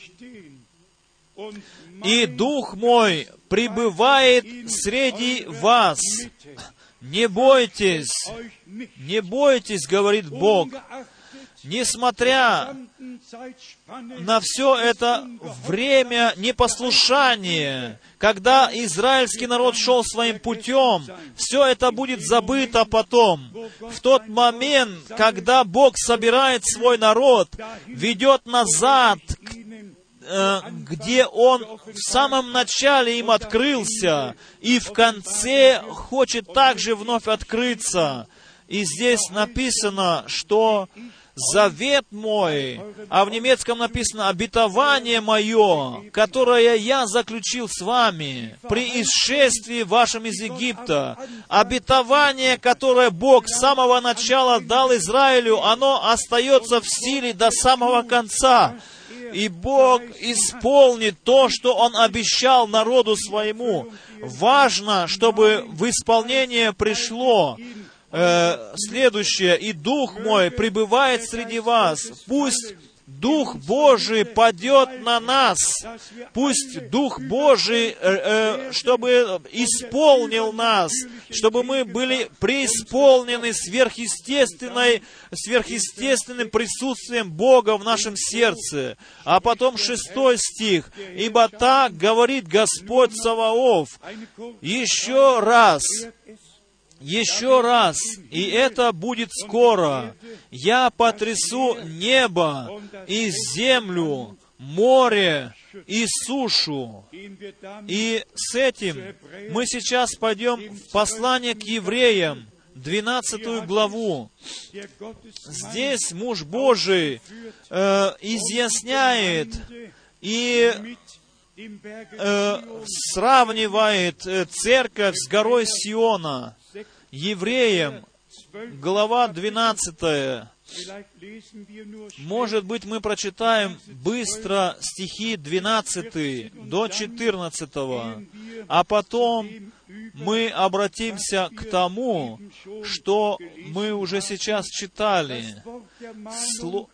и Дух мой пребывает среди вас. Не бойтесь, не бойтесь, говорит Бог, несмотря на все это время непослушания, когда израильский народ шел своим путем, все это будет забыто потом. В тот момент, когда Бог собирает свой народ, ведет назад э, где Он в самом начале им открылся, и в конце хочет также вновь открыться. И здесь написано, что завет мой, а в немецком написано обетование мое, которое я заключил с вами при исшествии вашем из Египта. Обетование, которое Бог с самого начала дал Израилю, оно остается в силе до самого конца. И Бог исполнит то, что Он обещал народу своему. Важно, чтобы в исполнение пришло э, следующее, «И Дух мой пребывает среди вас». Пусть Дух Божий падет на нас. Пусть Дух Божий, э, э, чтобы исполнил нас, чтобы мы были преисполнены сверхъестественной, сверхъестественным присутствием Бога в нашем сердце. А потом шестой стих. «Ибо так говорит Господь Саваоф». Еще раз еще раз, и это будет скоро. Я потрясу небо и землю, море и сушу. И с этим мы сейчас пойдем в послание к евреям, 12 главу. Здесь муж Божий э, изъясняет и э, сравнивает э, церковь с горой Сиона. Евреям, глава 12. Может быть, мы прочитаем быстро стихи 12 до 14, а потом мы обратимся к тому, что мы уже сейчас читали. Сло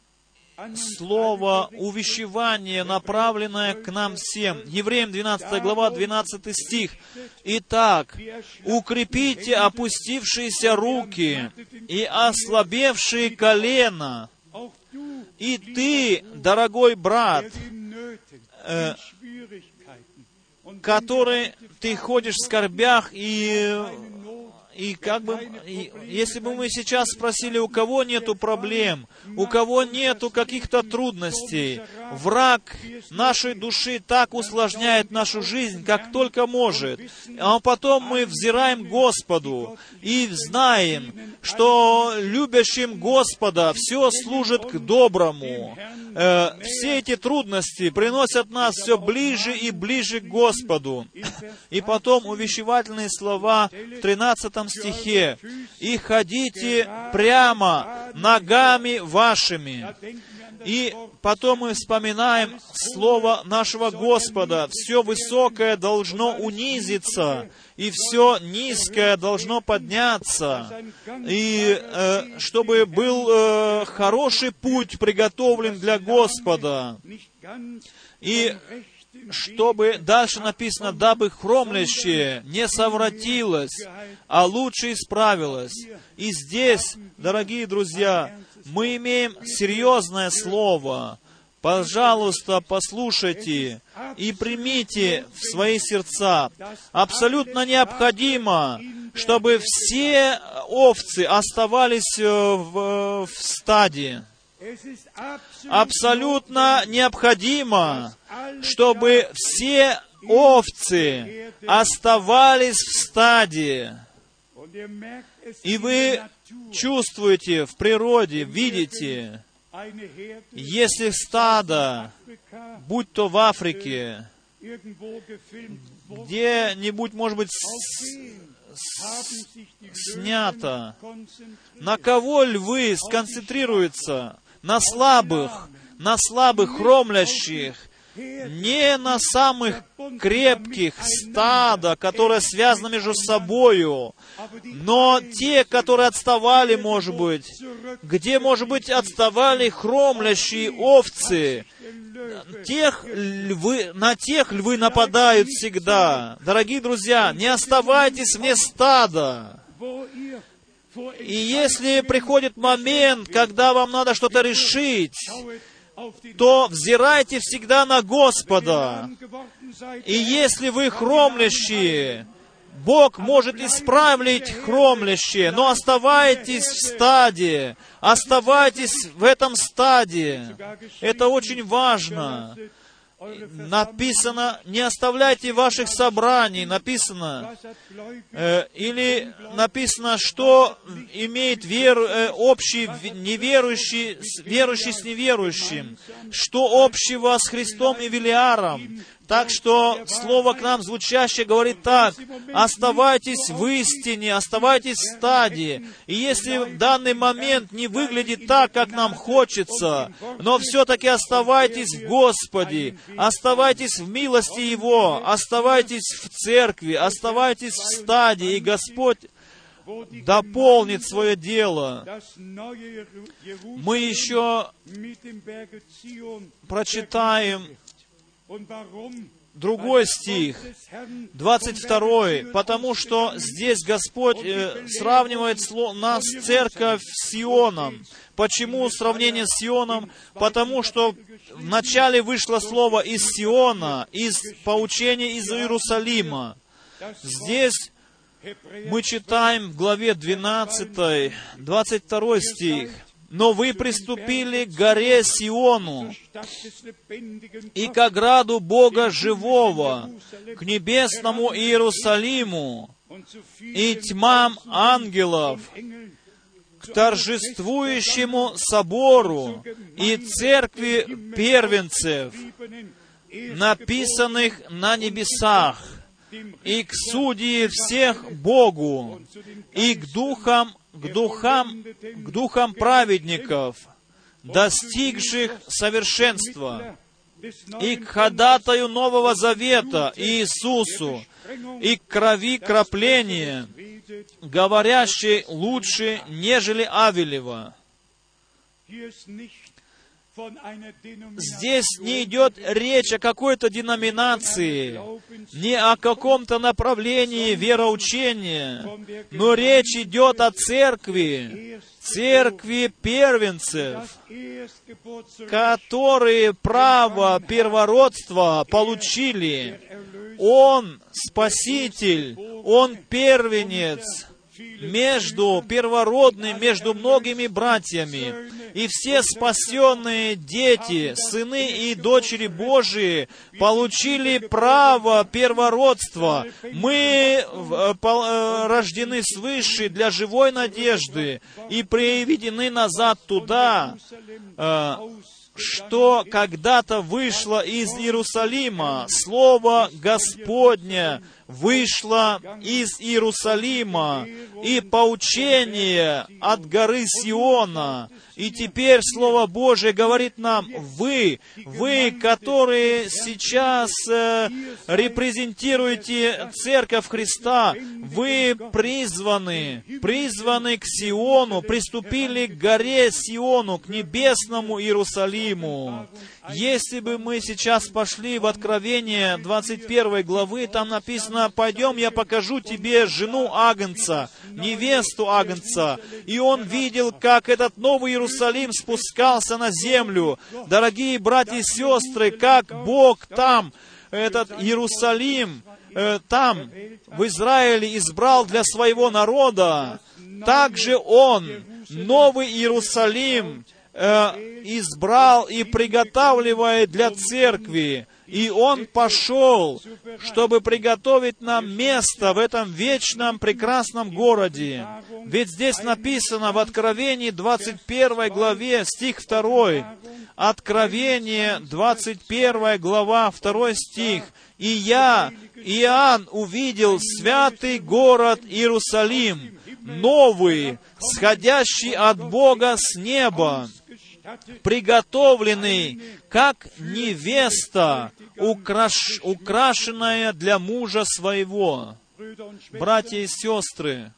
слово увещевание, направленное к нам всем. Евреям 12 глава, 12 стих. Итак, укрепите опустившиеся руки и ослабевшие колено. И ты, дорогой брат, э, который ты ходишь в скорбях и и как бы, и, если бы мы сейчас спросили, у кого нету проблем, у кого нету каких-то трудностей, враг нашей души так усложняет нашу жизнь, как только может. А потом мы взираем Господу и знаем, что любящим Господа все служит к доброму. Э, все эти трудности приносят нас все ближе и ближе к Господу. И потом увещевательные слова в 13 стихе. «И ходите прямо ногами вашими». И потом мы вспоминаем слово нашего Господа. Все высокое должно унизиться, и все низкое должно подняться. И э, чтобы был э, хороший путь приготовлен для Господа. И чтобы, дальше написано, дабы хромлящее не совратилось, а лучше исправилось. И здесь, дорогие друзья, мы имеем серьезное слово. Пожалуйста, послушайте и примите в свои сердца. Абсолютно необходимо, чтобы все овцы оставались э, в, в стаде. Абсолютно необходимо, чтобы все овцы оставались в стаде. И вы чувствуете в природе, видите, если стадо, будь то в Африке, где-нибудь, может быть, снято, на кого львы сконцентрируются? На слабых, на слабых хромлящих, не на самых крепких стада, которые связаны между собою, но те, которые отставали, может быть, где, может быть, отставали хромлящие овцы, тех львы, на тех львы нападают всегда. Дорогие друзья, не оставайтесь вне стада. И если приходит момент, когда вам надо что-то решить, то взирайте всегда на Господа. И если вы хромлящие, Бог может исправить хромлящее, но оставайтесь в стаде, оставайтесь в этом стаде. Это очень важно написано, не оставляйте ваших собраний, написано, э, или написано, что имеет веру, э, общий неверующий, верующий с неверующим, что общего с Христом и Велиаром. Так что Слово к нам звучащее говорит так, оставайтесь в истине, оставайтесь в стадии. И если данный момент не выглядит так, как нам хочется, но все-таки оставайтесь в Господе, оставайтесь в милости Его, оставайтесь в церкви, оставайтесь в стадии, и Господь дополнит свое дело. Мы еще прочитаем другой стих, 22, потому что здесь Господь э, сравнивает нас, церковь, с Сионом. Почему сравнение с Сионом? Потому что вначале вышло слово из Сиона, из поучения из Иерусалима. Здесь мы читаем в главе 12, 22 стих но вы приступили к горе Сиону и к ограду Бога Живого, к небесному Иерусалиму и тьмам ангелов, к торжествующему собору и церкви первенцев, написанных на небесах, и к судьи всех Богу, и к духам к духам, к духам праведников, достигших совершенства, и к ходатаю Нового Завета Иисусу, и к крови крапления, говорящей лучше, нежели Авелева. Здесь не идет речь о какой-то деноминации, не о каком-то направлении вероучения, но речь идет о церкви, церкви первенцев, которые право первородства получили. Он Спаситель, Он первенец, между первородным, между многими братьями. И все спасенные дети, сыны и дочери Божии получили право первородства. Мы э, э, рождены свыше для живой надежды и приведены назад туда, э, что когда-то вышло из Иерусалима, Слово Господня вышло из Иерусалима, и поучение от горы Сиона, и теперь Слово Божие говорит нам, вы, вы, которые сейчас э, репрезентируете Церковь Христа, вы призваны, призваны к Сиону, приступили к горе Сиону, к небесному Иерусалиму. Если бы мы сейчас пошли в Откровение 21 главы, там написано, «Пойдем, я покажу тебе жену Агнца, невесту Агнца». И он видел, как этот Новый Иерусалим спускался на землю. Дорогие братья и сестры, как Бог там, этот Иерусалим, э, там, в Израиле, избрал для своего народа, также Он, Новый Иерусалим, э, избрал и приготавливает для церкви. И Он пошел, чтобы приготовить нам место в этом вечном прекрасном городе. Ведь здесь написано в Откровении 21 главе, стих 2. Откровение 21 глава, 2 стих. «И я, Иоанн, увидел святый город Иерусалим, новый, сходящий от Бога с неба, приготовленный, как невеста, украш, украшенная для мужа своего. Братья и сестры,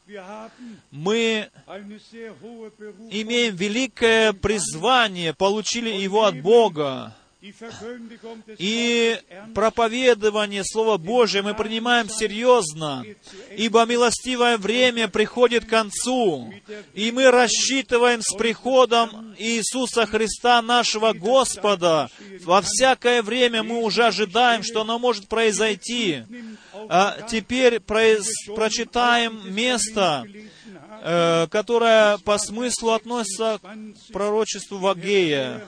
мы имеем великое призвание, получили его от Бога. И проповедование Слова Божия мы принимаем серьезно, ибо милостивое время приходит к концу, и мы рассчитываем с приходом Иисуса Христа, нашего Господа. Во всякое время мы уже ожидаем, что оно может произойти. А теперь произ... прочитаем место, э, которое по смыслу относится к пророчеству Вагея.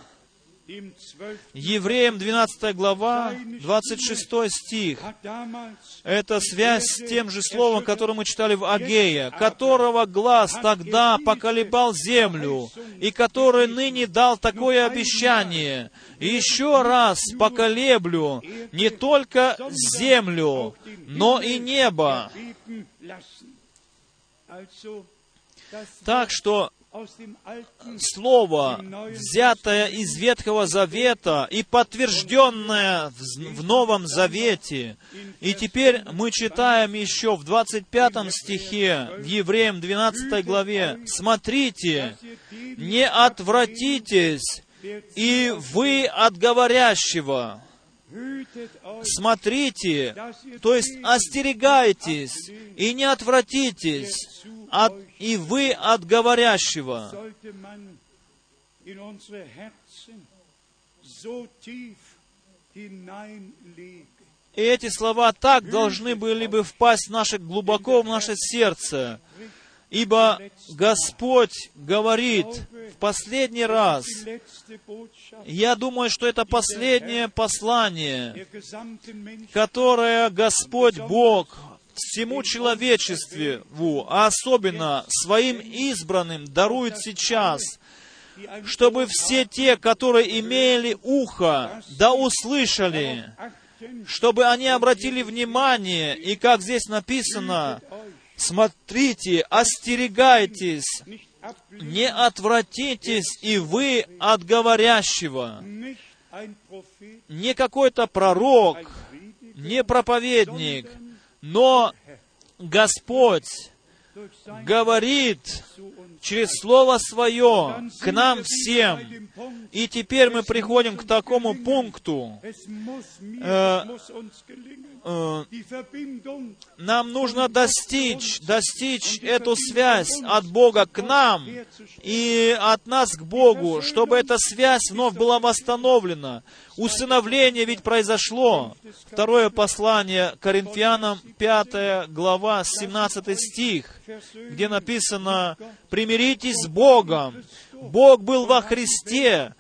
Евреям 12 глава, 26 стих. Это связь с тем же словом, которое мы читали в Агея, которого глаз тогда поколебал землю, и который ныне дал такое обещание. Еще раз поколеблю не только землю, но и небо. Так что Слово, взятое из Ветхого Завета и подтвержденное в Новом Завете. И теперь мы читаем еще в 25 стихе, в Евреям 12 главе, «Смотрите, не отвратитесь, и вы от говорящего, смотрите, то есть остерегайтесь и не отвратитесь, от, и вы от говорящего. И эти слова так должны были бы впасть в наше, глубоко в наше сердце, ибо Господь говорит в последний раз, я думаю, что это последнее послание, которое Господь Бог всему человечеству, а особенно своим избранным, дарует сейчас, чтобы все те, которые имели ухо, да услышали, чтобы они обратили внимание, и как здесь написано, смотрите, остерегайтесь, не отвратитесь и вы от говорящего. Не какой-то пророк, не проповедник, но Господь говорит через Слово Свое к нам всем. И теперь мы приходим к такому пункту. Э, э, нам нужно достичь, достичь эту связь от Бога к нам и от нас к Богу, чтобы эта связь вновь была восстановлена. Усыновление ведь произошло. Второе послание Коринфянам, 5 глава, 17 стих, где написано, «Примиритесь с Богом». Бог был во Христе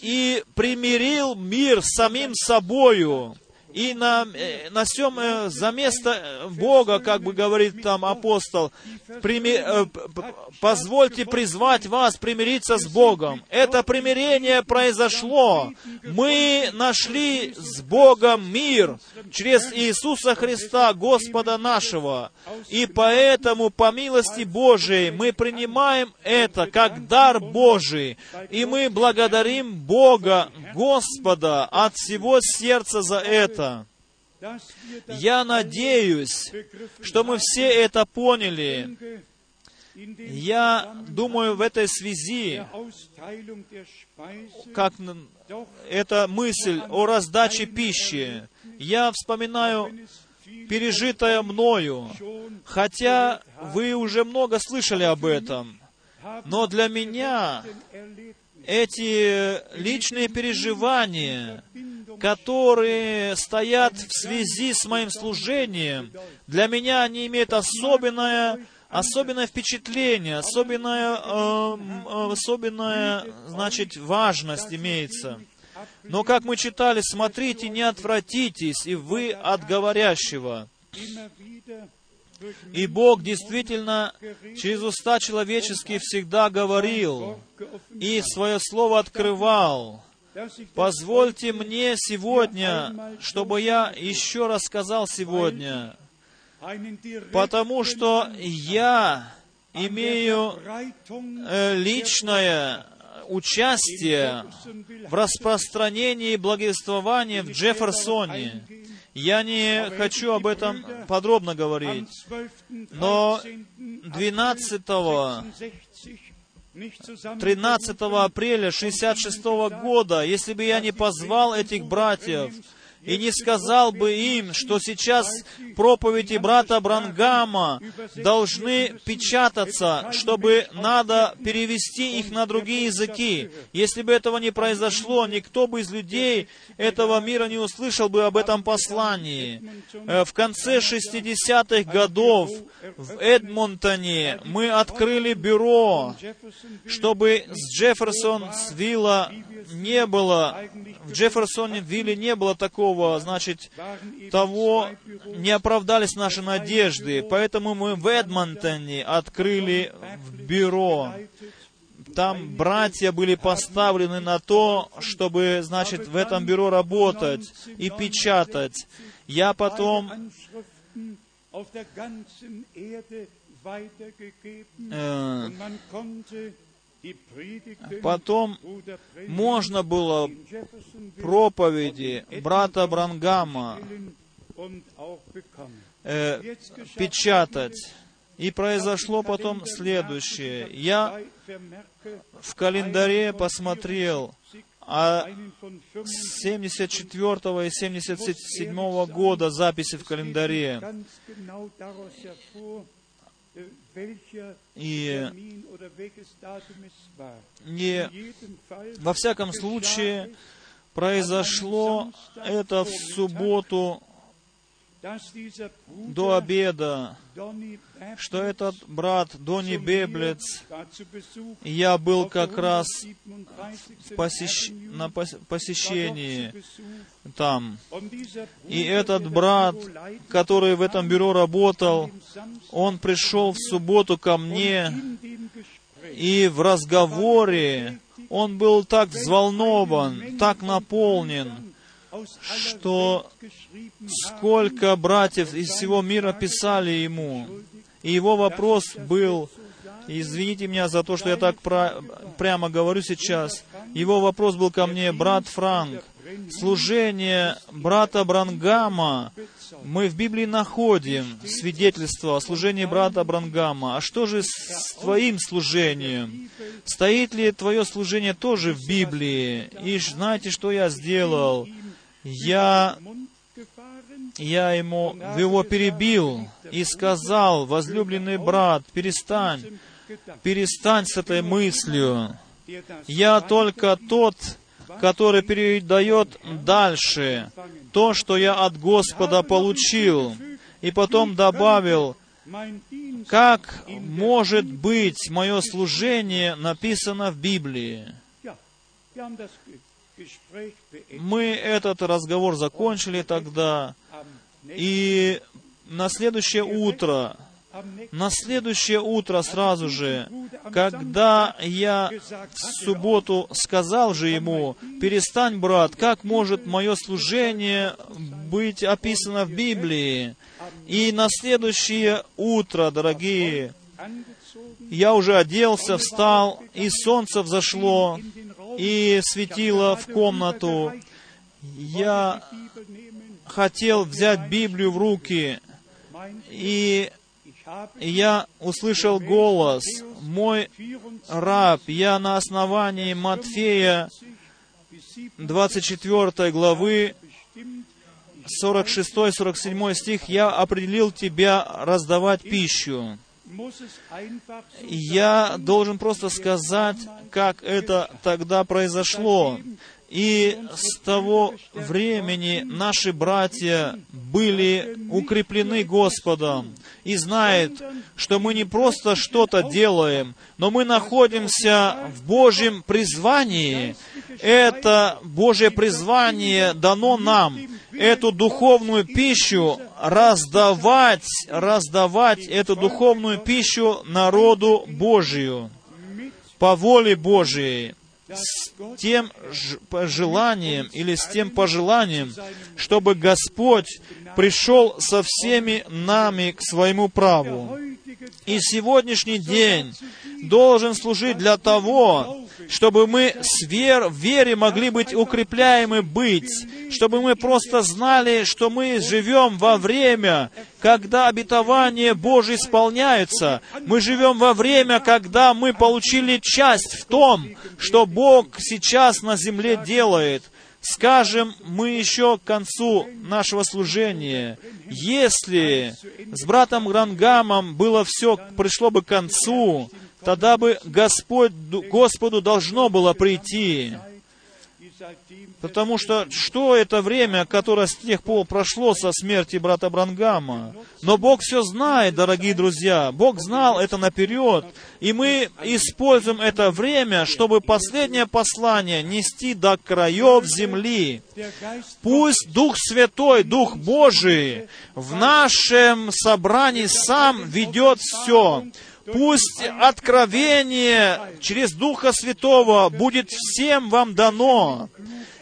и примирил мир самим собою и на, э, на всем э, за место Бога, как бы говорит там апостол, прими, э, позвольте призвать вас примириться с Богом. Это примирение произошло. Мы нашли с Богом мир через Иисуса Христа, Господа нашего. И поэтому, по милости Божией, мы принимаем это как дар Божий. И мы благодарим Бога, Господа, от всего сердца за это. Я надеюсь, что мы все это поняли. Я думаю, в этой связи, как эта мысль о раздаче пищи, я вспоминаю пережитое мною, хотя вы уже много слышали об этом, но для меня эти личные переживания, которые стоят в связи с моим служением, для меня они имеют особенное, особенное впечатление, особенное, эм, э, особенная, значит, важность имеется. Но, как мы читали, смотрите, не отвратитесь, и вы от говорящего. И Бог действительно через уста человеческие всегда говорил и свое слово открывал. Позвольте мне сегодня, чтобы я еще раз сказал сегодня, потому что я имею э, личное участие в распространении благовествования в Джефферсоне. Я не хочу об этом подробно говорить, am 12. но 13. 12 13 апреля 66 года, если бы я не позвал этих братьев и не сказал бы им, что сейчас проповеди брата Брангама должны печататься, чтобы надо перевести их на другие языки. Если бы этого не произошло, никто бы из людей этого мира не услышал бы об этом послании. Э, В конце 60-х годов в Эдмонтоне мы открыли бюро, чтобы с Джефферсон с Вилла не было, в Джефферсоне Вилле не было такого, значит, того, не оправдались наши надежды. Поэтому мы в Эдмонтоне открыли бюро. Там братья были поставлены на то, чтобы, значит, в этом бюро работать и печатать. Я потом э, потом можно было проповеди брата Брангама э, печатать. И произошло потом следующее. Я в календаре посмотрел, а einen von с 74 и 77 года записи в календаре. И не, во всяком случае, произошло это в субботу до обеда, что этот брат mir Беблец, я был как раз 137. посещ- на посещении там. И этот брат, который в этом бюро работал, он пришел в субботу ко мне, и в разговоре он был так взволнован, так наполнен, что сколько братьев из всего мира писали ему. И его вопрос был, извините меня за то, что я так пра- прямо говорю сейчас, его вопрос был ко мне, брат Франк, служение брата Брангама, мы в Библии находим свидетельство о служении брата Брангама. А что же с твоим служением? Стоит ли твое служение тоже в Библии? И знаете, что я сделал? Я я ему его перебил и сказал, возлюбленный брат, перестань, перестань с этой мыслью. Я только тот, который передает дальше то, что я от Господа получил. И потом добавил, как может быть мое служение написано в Библии. Мы этот разговор закончили тогда, и на следующее утро На следующее утро сразу же, когда я в субботу сказал же ему, «Перестань, брат, как может мое служение быть описано в Библии?» И на следующее утро, дорогие, я уже оделся, встал, и солнце взошло, и светило в комнату. Я хотел взять Библию в руки, И я услышал голос, «Мой раб, я на основании Матфея 24 главы 46-47 стих, «Я определил тебя раздавать пищу». Я должен просто сказать, как это тогда произошло. И с того времени наши братья были укреплены Господом и знают, что мы не просто что-то делаем, но мы находимся в Божьем призвании. Это Божье призвание дано нам, эту духовную пищу раздавать, раздавать эту духовную пищу народу Божию по воле Божией с тем желанием или с тем пожеланием, чтобы Господь пришел со всеми нами к своему праву. И сегодняшний день должен служить для того, чтобы мы с вер, в вере могли быть укрепляемы быть, чтобы мы просто знали, что мы живем во время, когда обетование Божие исполняются. Мы живем во время, когда мы получили часть в том, что Бог сейчас на земле делает. Скажем мы еще к концу нашего служения, если с братом Грангамом было все, пришло бы к концу, тогда бы Господь, Господу должно было прийти. Потому что что это время, которое с тех пор прошло со смерти брата Брангама? Но Бог все знает, дорогие друзья. Бог знал это наперед. И мы используем это время, чтобы последнее послание нести до краев земли. Пусть Дух Святой, Дух Божий в нашем собрании сам ведет все. Пусть откровение через Духа Святого будет всем вам дано.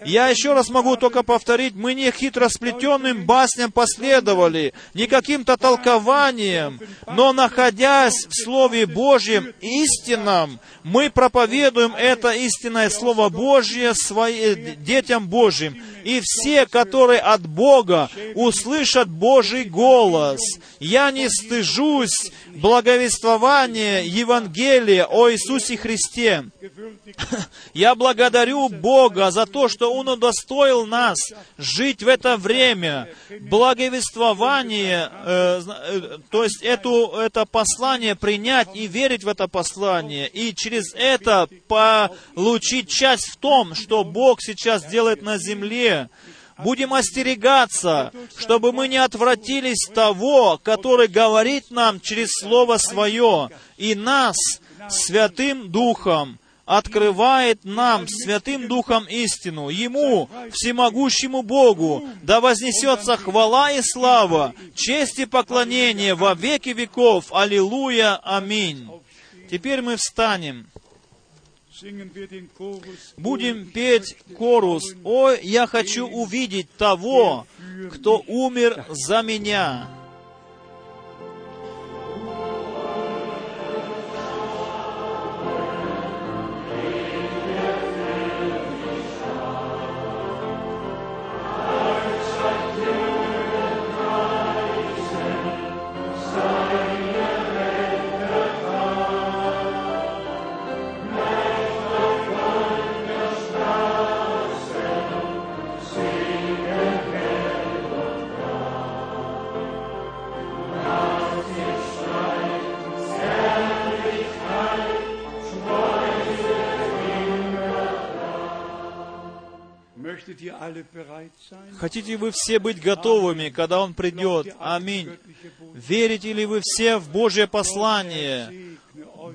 Я еще раз могу только повторить, мы не хитросплетенным басням последовали, не каким-то толкованием, но находясь в Слове Божьем истинном, мы проповедуем это истинное Слово Божье своим детям Божьим. И все, которые от Бога, услышат Божий голос. Я не стыжусь благовествования Евангелия о Иисусе Христе. Я благодарю Бога за то, что Он удостоил нас жить в это время. Благовествование, э, э, то есть эту, это послание принять и верить в это послание, и через это получить часть в том, что Бог сейчас делает на земле. Будем остерегаться, чтобы мы не отвратились того, который говорит нам через Слово Свое, и нас Святым Духом открывает нам Святым Духом истину. Ему, всемогущему Богу, да вознесется хвала и слава, честь и поклонение во веки веков. Аллилуйя. Аминь. Теперь мы встанем. Будем петь корус. «Ой, я хочу увидеть того, кто умер за меня». Хотите вы все быть готовыми, когда Он придет? Аминь. Верите ли вы все в Божье послание?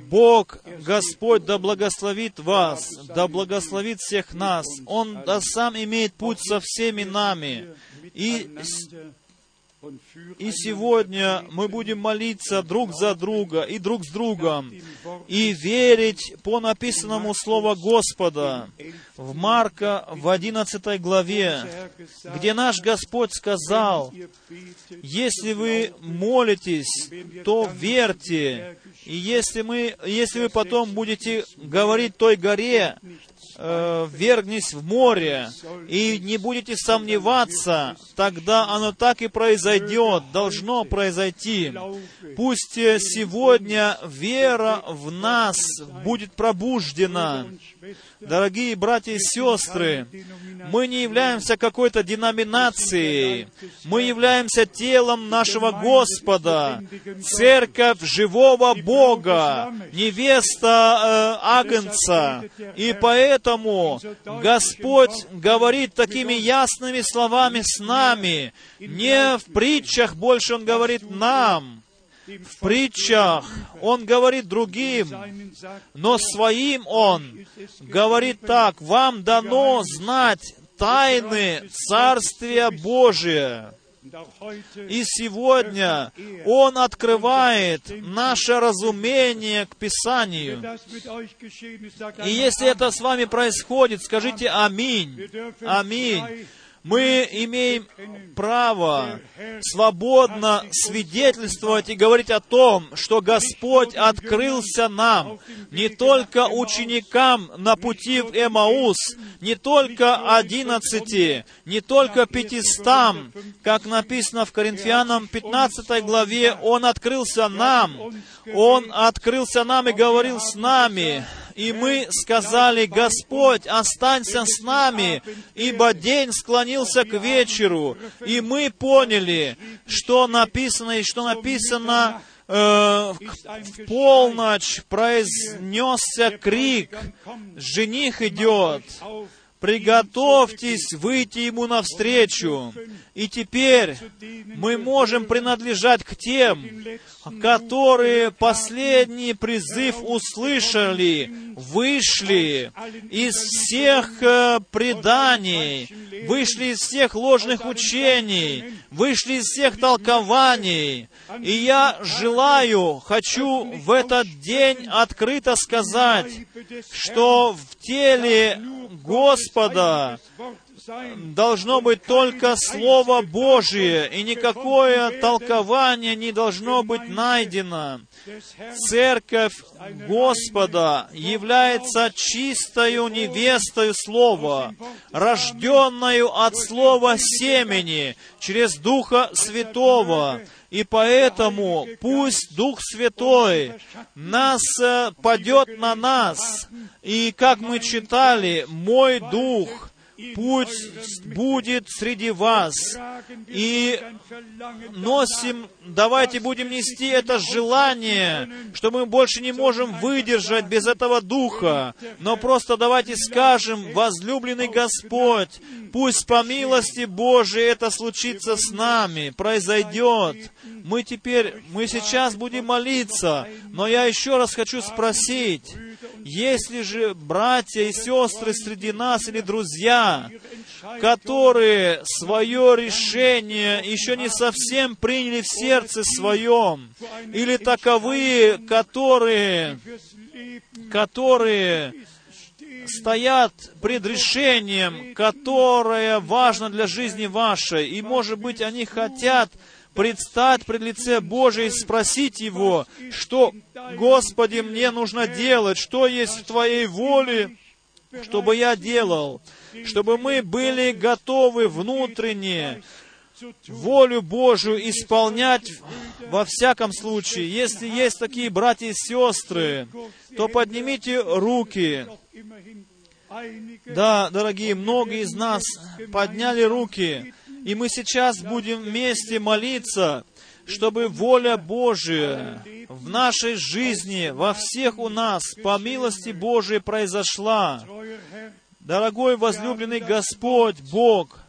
Бог, Господь, да благословит вас, да благословит всех нас. Он да сам имеет путь со всеми нами. И и сегодня мы будем молиться друг за друга и друг с другом и верить по написанному Слову Господа. В Марка в 11 главе, где наш Господь сказал, если вы молитесь, то верьте, и если, мы, если вы потом будете говорить той горе, э, вергнись в море, и не будете сомневаться, тогда оно так и произойдет, должно произойти. Пусть э, сегодня вера в нас будет пробуждена. Дорогие братья и сестры, мы не являемся какой-то деноминацией, мы являемся телом нашего Господа, церковь живого Бога, невеста э, Агнца. И поэтому Господь говорит такими ясными словами с нами. Не в притчах больше Он говорит нам, в притчах Он говорит другим, но своим Он говорит так, вам дано знать тайны Царствия Божия. И сегодня Он открывает наше разумение к Писанию. И если это с вами происходит, скажите «Аминь». Аминь мы имеем право свободно свидетельствовать и говорить о том, что Господь открылся нам, не только ученикам на пути в Эмаус, не только одиннадцати, не только пятистам, как написано в Коринфянам 15 главе, Он открылся нам, Он открылся нам и говорил с нами, и мы сказали, Господь, останься с нами, ибо день склонился к вечеру. И мы поняли, что написано, и что написано э, в полночь произнесся крик, жених идет, приготовьтесь выйти ему навстречу. И теперь мы можем принадлежать к тем, которые последний призыв услышали, вышли из всех э, преданий, вышли из всех ложных учений, вышли из всех толкований. И я желаю, хочу в этот день открыто сказать, что в теле Господа должно быть только Слово Божие, и никакое толкование не должно быть найдено. Церковь Господа является чистою невестою Слова, рожденную от Слова семени через Духа Святого, и поэтому пусть Дух Святой нас э, падет на нас. И как мы читали, мой Дух пусть будет среди вас. И носим, давайте будем нести это желание, что мы больше не можем выдержать без этого духа. Но просто давайте скажем, возлюбленный Господь, пусть по милости Божией это случится с нами, произойдет. Мы теперь, мы сейчас будем молиться, но я еще раз хочу спросить, если же братья и сестры среди нас или друзья, которые свое решение еще не совсем приняли в сердце своем, или таковые, которые, которые стоят пред решением, которое важно для жизни вашей, и, может быть, они хотят предстать пред лице Божие и спросить Его, что, Господи, мне нужно делать, что есть в Твоей воле, чтобы я делал, чтобы мы были готовы внутренне волю Божию исполнять во всяком случае. Если есть такие братья и сестры, то поднимите руки. Да, дорогие, многие из нас подняли руки. И мы сейчас будем вместе молиться, чтобы воля Божия в нашей жизни, во всех у нас, по милости Божией произошла. Дорогой возлюбленный Господь, Бог,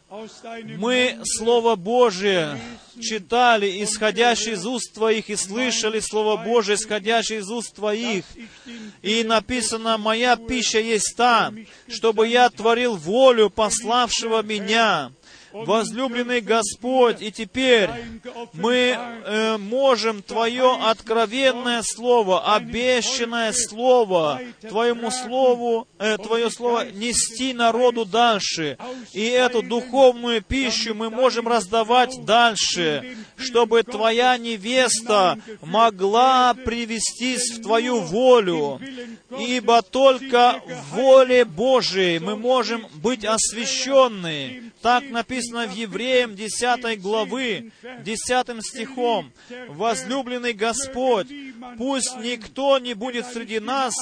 мы Слово Божие читали, исходящее из уст Твоих, и слышали Слово Божие, исходящее из уст Твоих. И написано, «Моя пища есть та, чтобы я творил волю пославшего меня». Возлюбленный Господь, и теперь мы э, можем Твое откровенное Слово, обещанное Слово, Твоему Слову, э, Твое Слово нести народу дальше. И эту духовную пищу мы можем раздавать дальше, чтобы Твоя невеста могла привестись в Твою волю. Ибо только в воле Божией мы можем быть освященны. Так написано в Евреям 10 главы, 10 стихом. «Возлюбленный Господь, пусть никто не будет среди нас,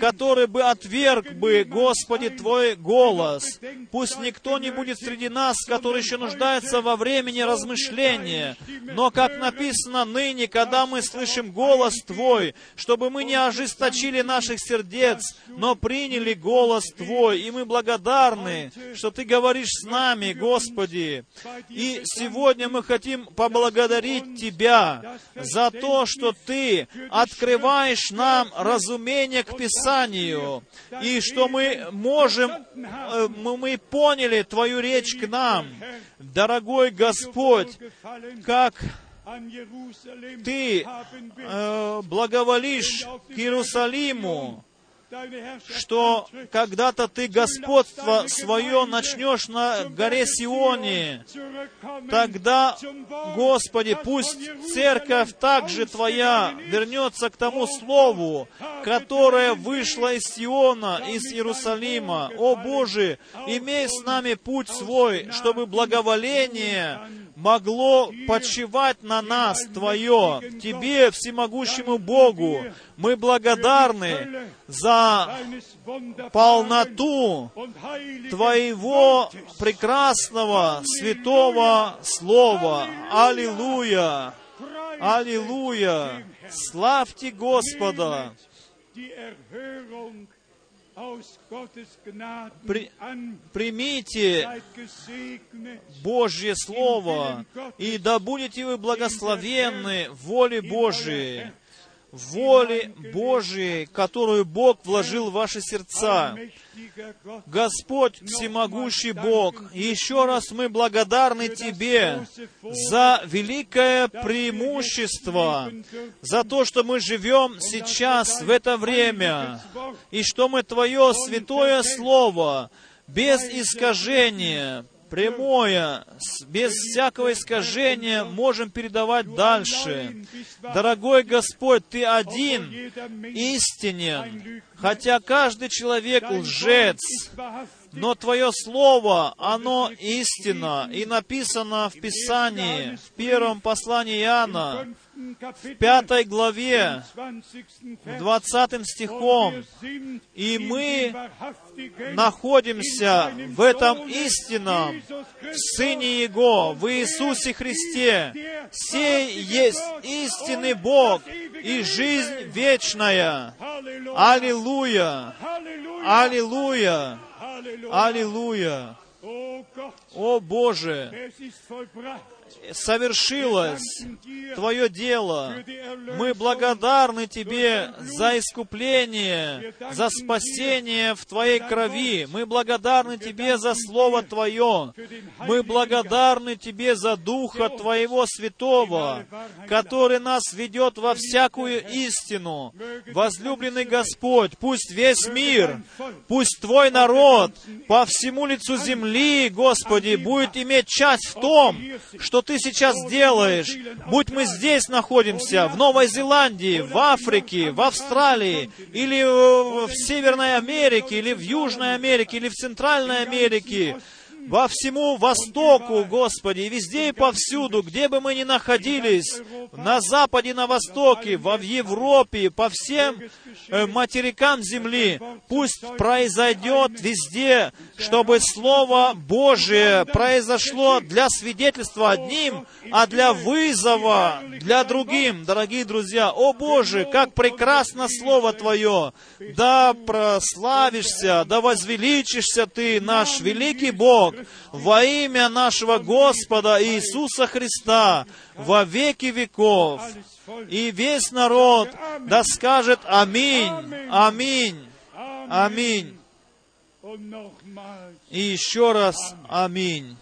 который бы отверг бы, Господи, Твой голос. Пусть никто не будет среди нас, который еще нуждается во времени размышления. Но, как написано ныне, когда мы слышим голос Твой, чтобы мы не ожесточили наших сердец, но приняли голос Твой, и мы благодарны, что Ты говоришь с нами, Господи. И сегодня мы хотим поблагодарить Тебя за то, что Ты открываешь нам разумение к Писанию, и что мы можем, э, мы поняли Твою речь к нам. Дорогой Господь, как Ты э, благоволишь к Иерусалиму, что когда-то ты господство свое начнешь на горе Сионе, тогда, Господи, пусть церковь также Твоя вернется к тому Слову, которое вышло из Сиона, из Иерусалима. О Боже, имей с нами путь свой, чтобы благоволение могло почивать на нас Твое, Тебе, всемогущему Богу. Мы благодарны за полноту Твоего прекрасного, святого Слова. Аллилуйя! Аллилуйя! Славьте Господа! При, примите Божье Слово, и да будете вы благословенны в воле Божией воли Божией, которую Бог вложил в ваши сердца. Господь, всемогущий Бог, еще раз мы благодарны Тебе за великое преимущество, за то, что мы живем сейчас, в это время, и что мы Твое святое Слово без искажения прямое, без всякого искажения можем передавать дальше. Дорогой Господь, Ты один истинен, хотя каждый человек лжец, но Твое Слово, оно истина, и написано в Писании, в первом послании Иоанна, в пятой главе, в двадцатым стихом, и мы находимся в этом истинном, в Сыне Его, в Иисусе Христе. Сей есть истинный Бог и жизнь вечная. Аллилуйя! Аллилуйя! Аллилуйя! О Боже, совершилось Твое дело. Мы благодарны Тебе за искупление, за спасение в Твоей крови. Мы благодарны Тебе за Слово Твое. Мы благодарны Тебе за Духа Твоего Святого, который нас ведет во всякую истину. Возлюбленный Господь, пусть весь мир, пусть Твой народ по всему лицу земли, Господи, будет иметь часть в том, что Ты сейчас делаешь, будь мы здесь находимся, в Новой Зеландии, в Африке, в Австралии, или в Северной Америке, или в Южной Америке, или в Центральной Америке, во всему Востоку, Господи, везде и повсюду, где бы мы ни находились, на Западе, на Востоке, во в Европе, по всем э, материкам земли, пусть произойдет везде, чтобы Слово Божие произошло для свидетельства одним, а для вызова для другим, дорогие друзья. О Боже, как прекрасно Слово Твое! Да прославишься, да возвеличишься Ты, наш великий Бог, во имя нашего Господа Иисуса Христа, во веки веков. И весь народ да скажет Аминь, Аминь, Аминь. И еще раз Аминь.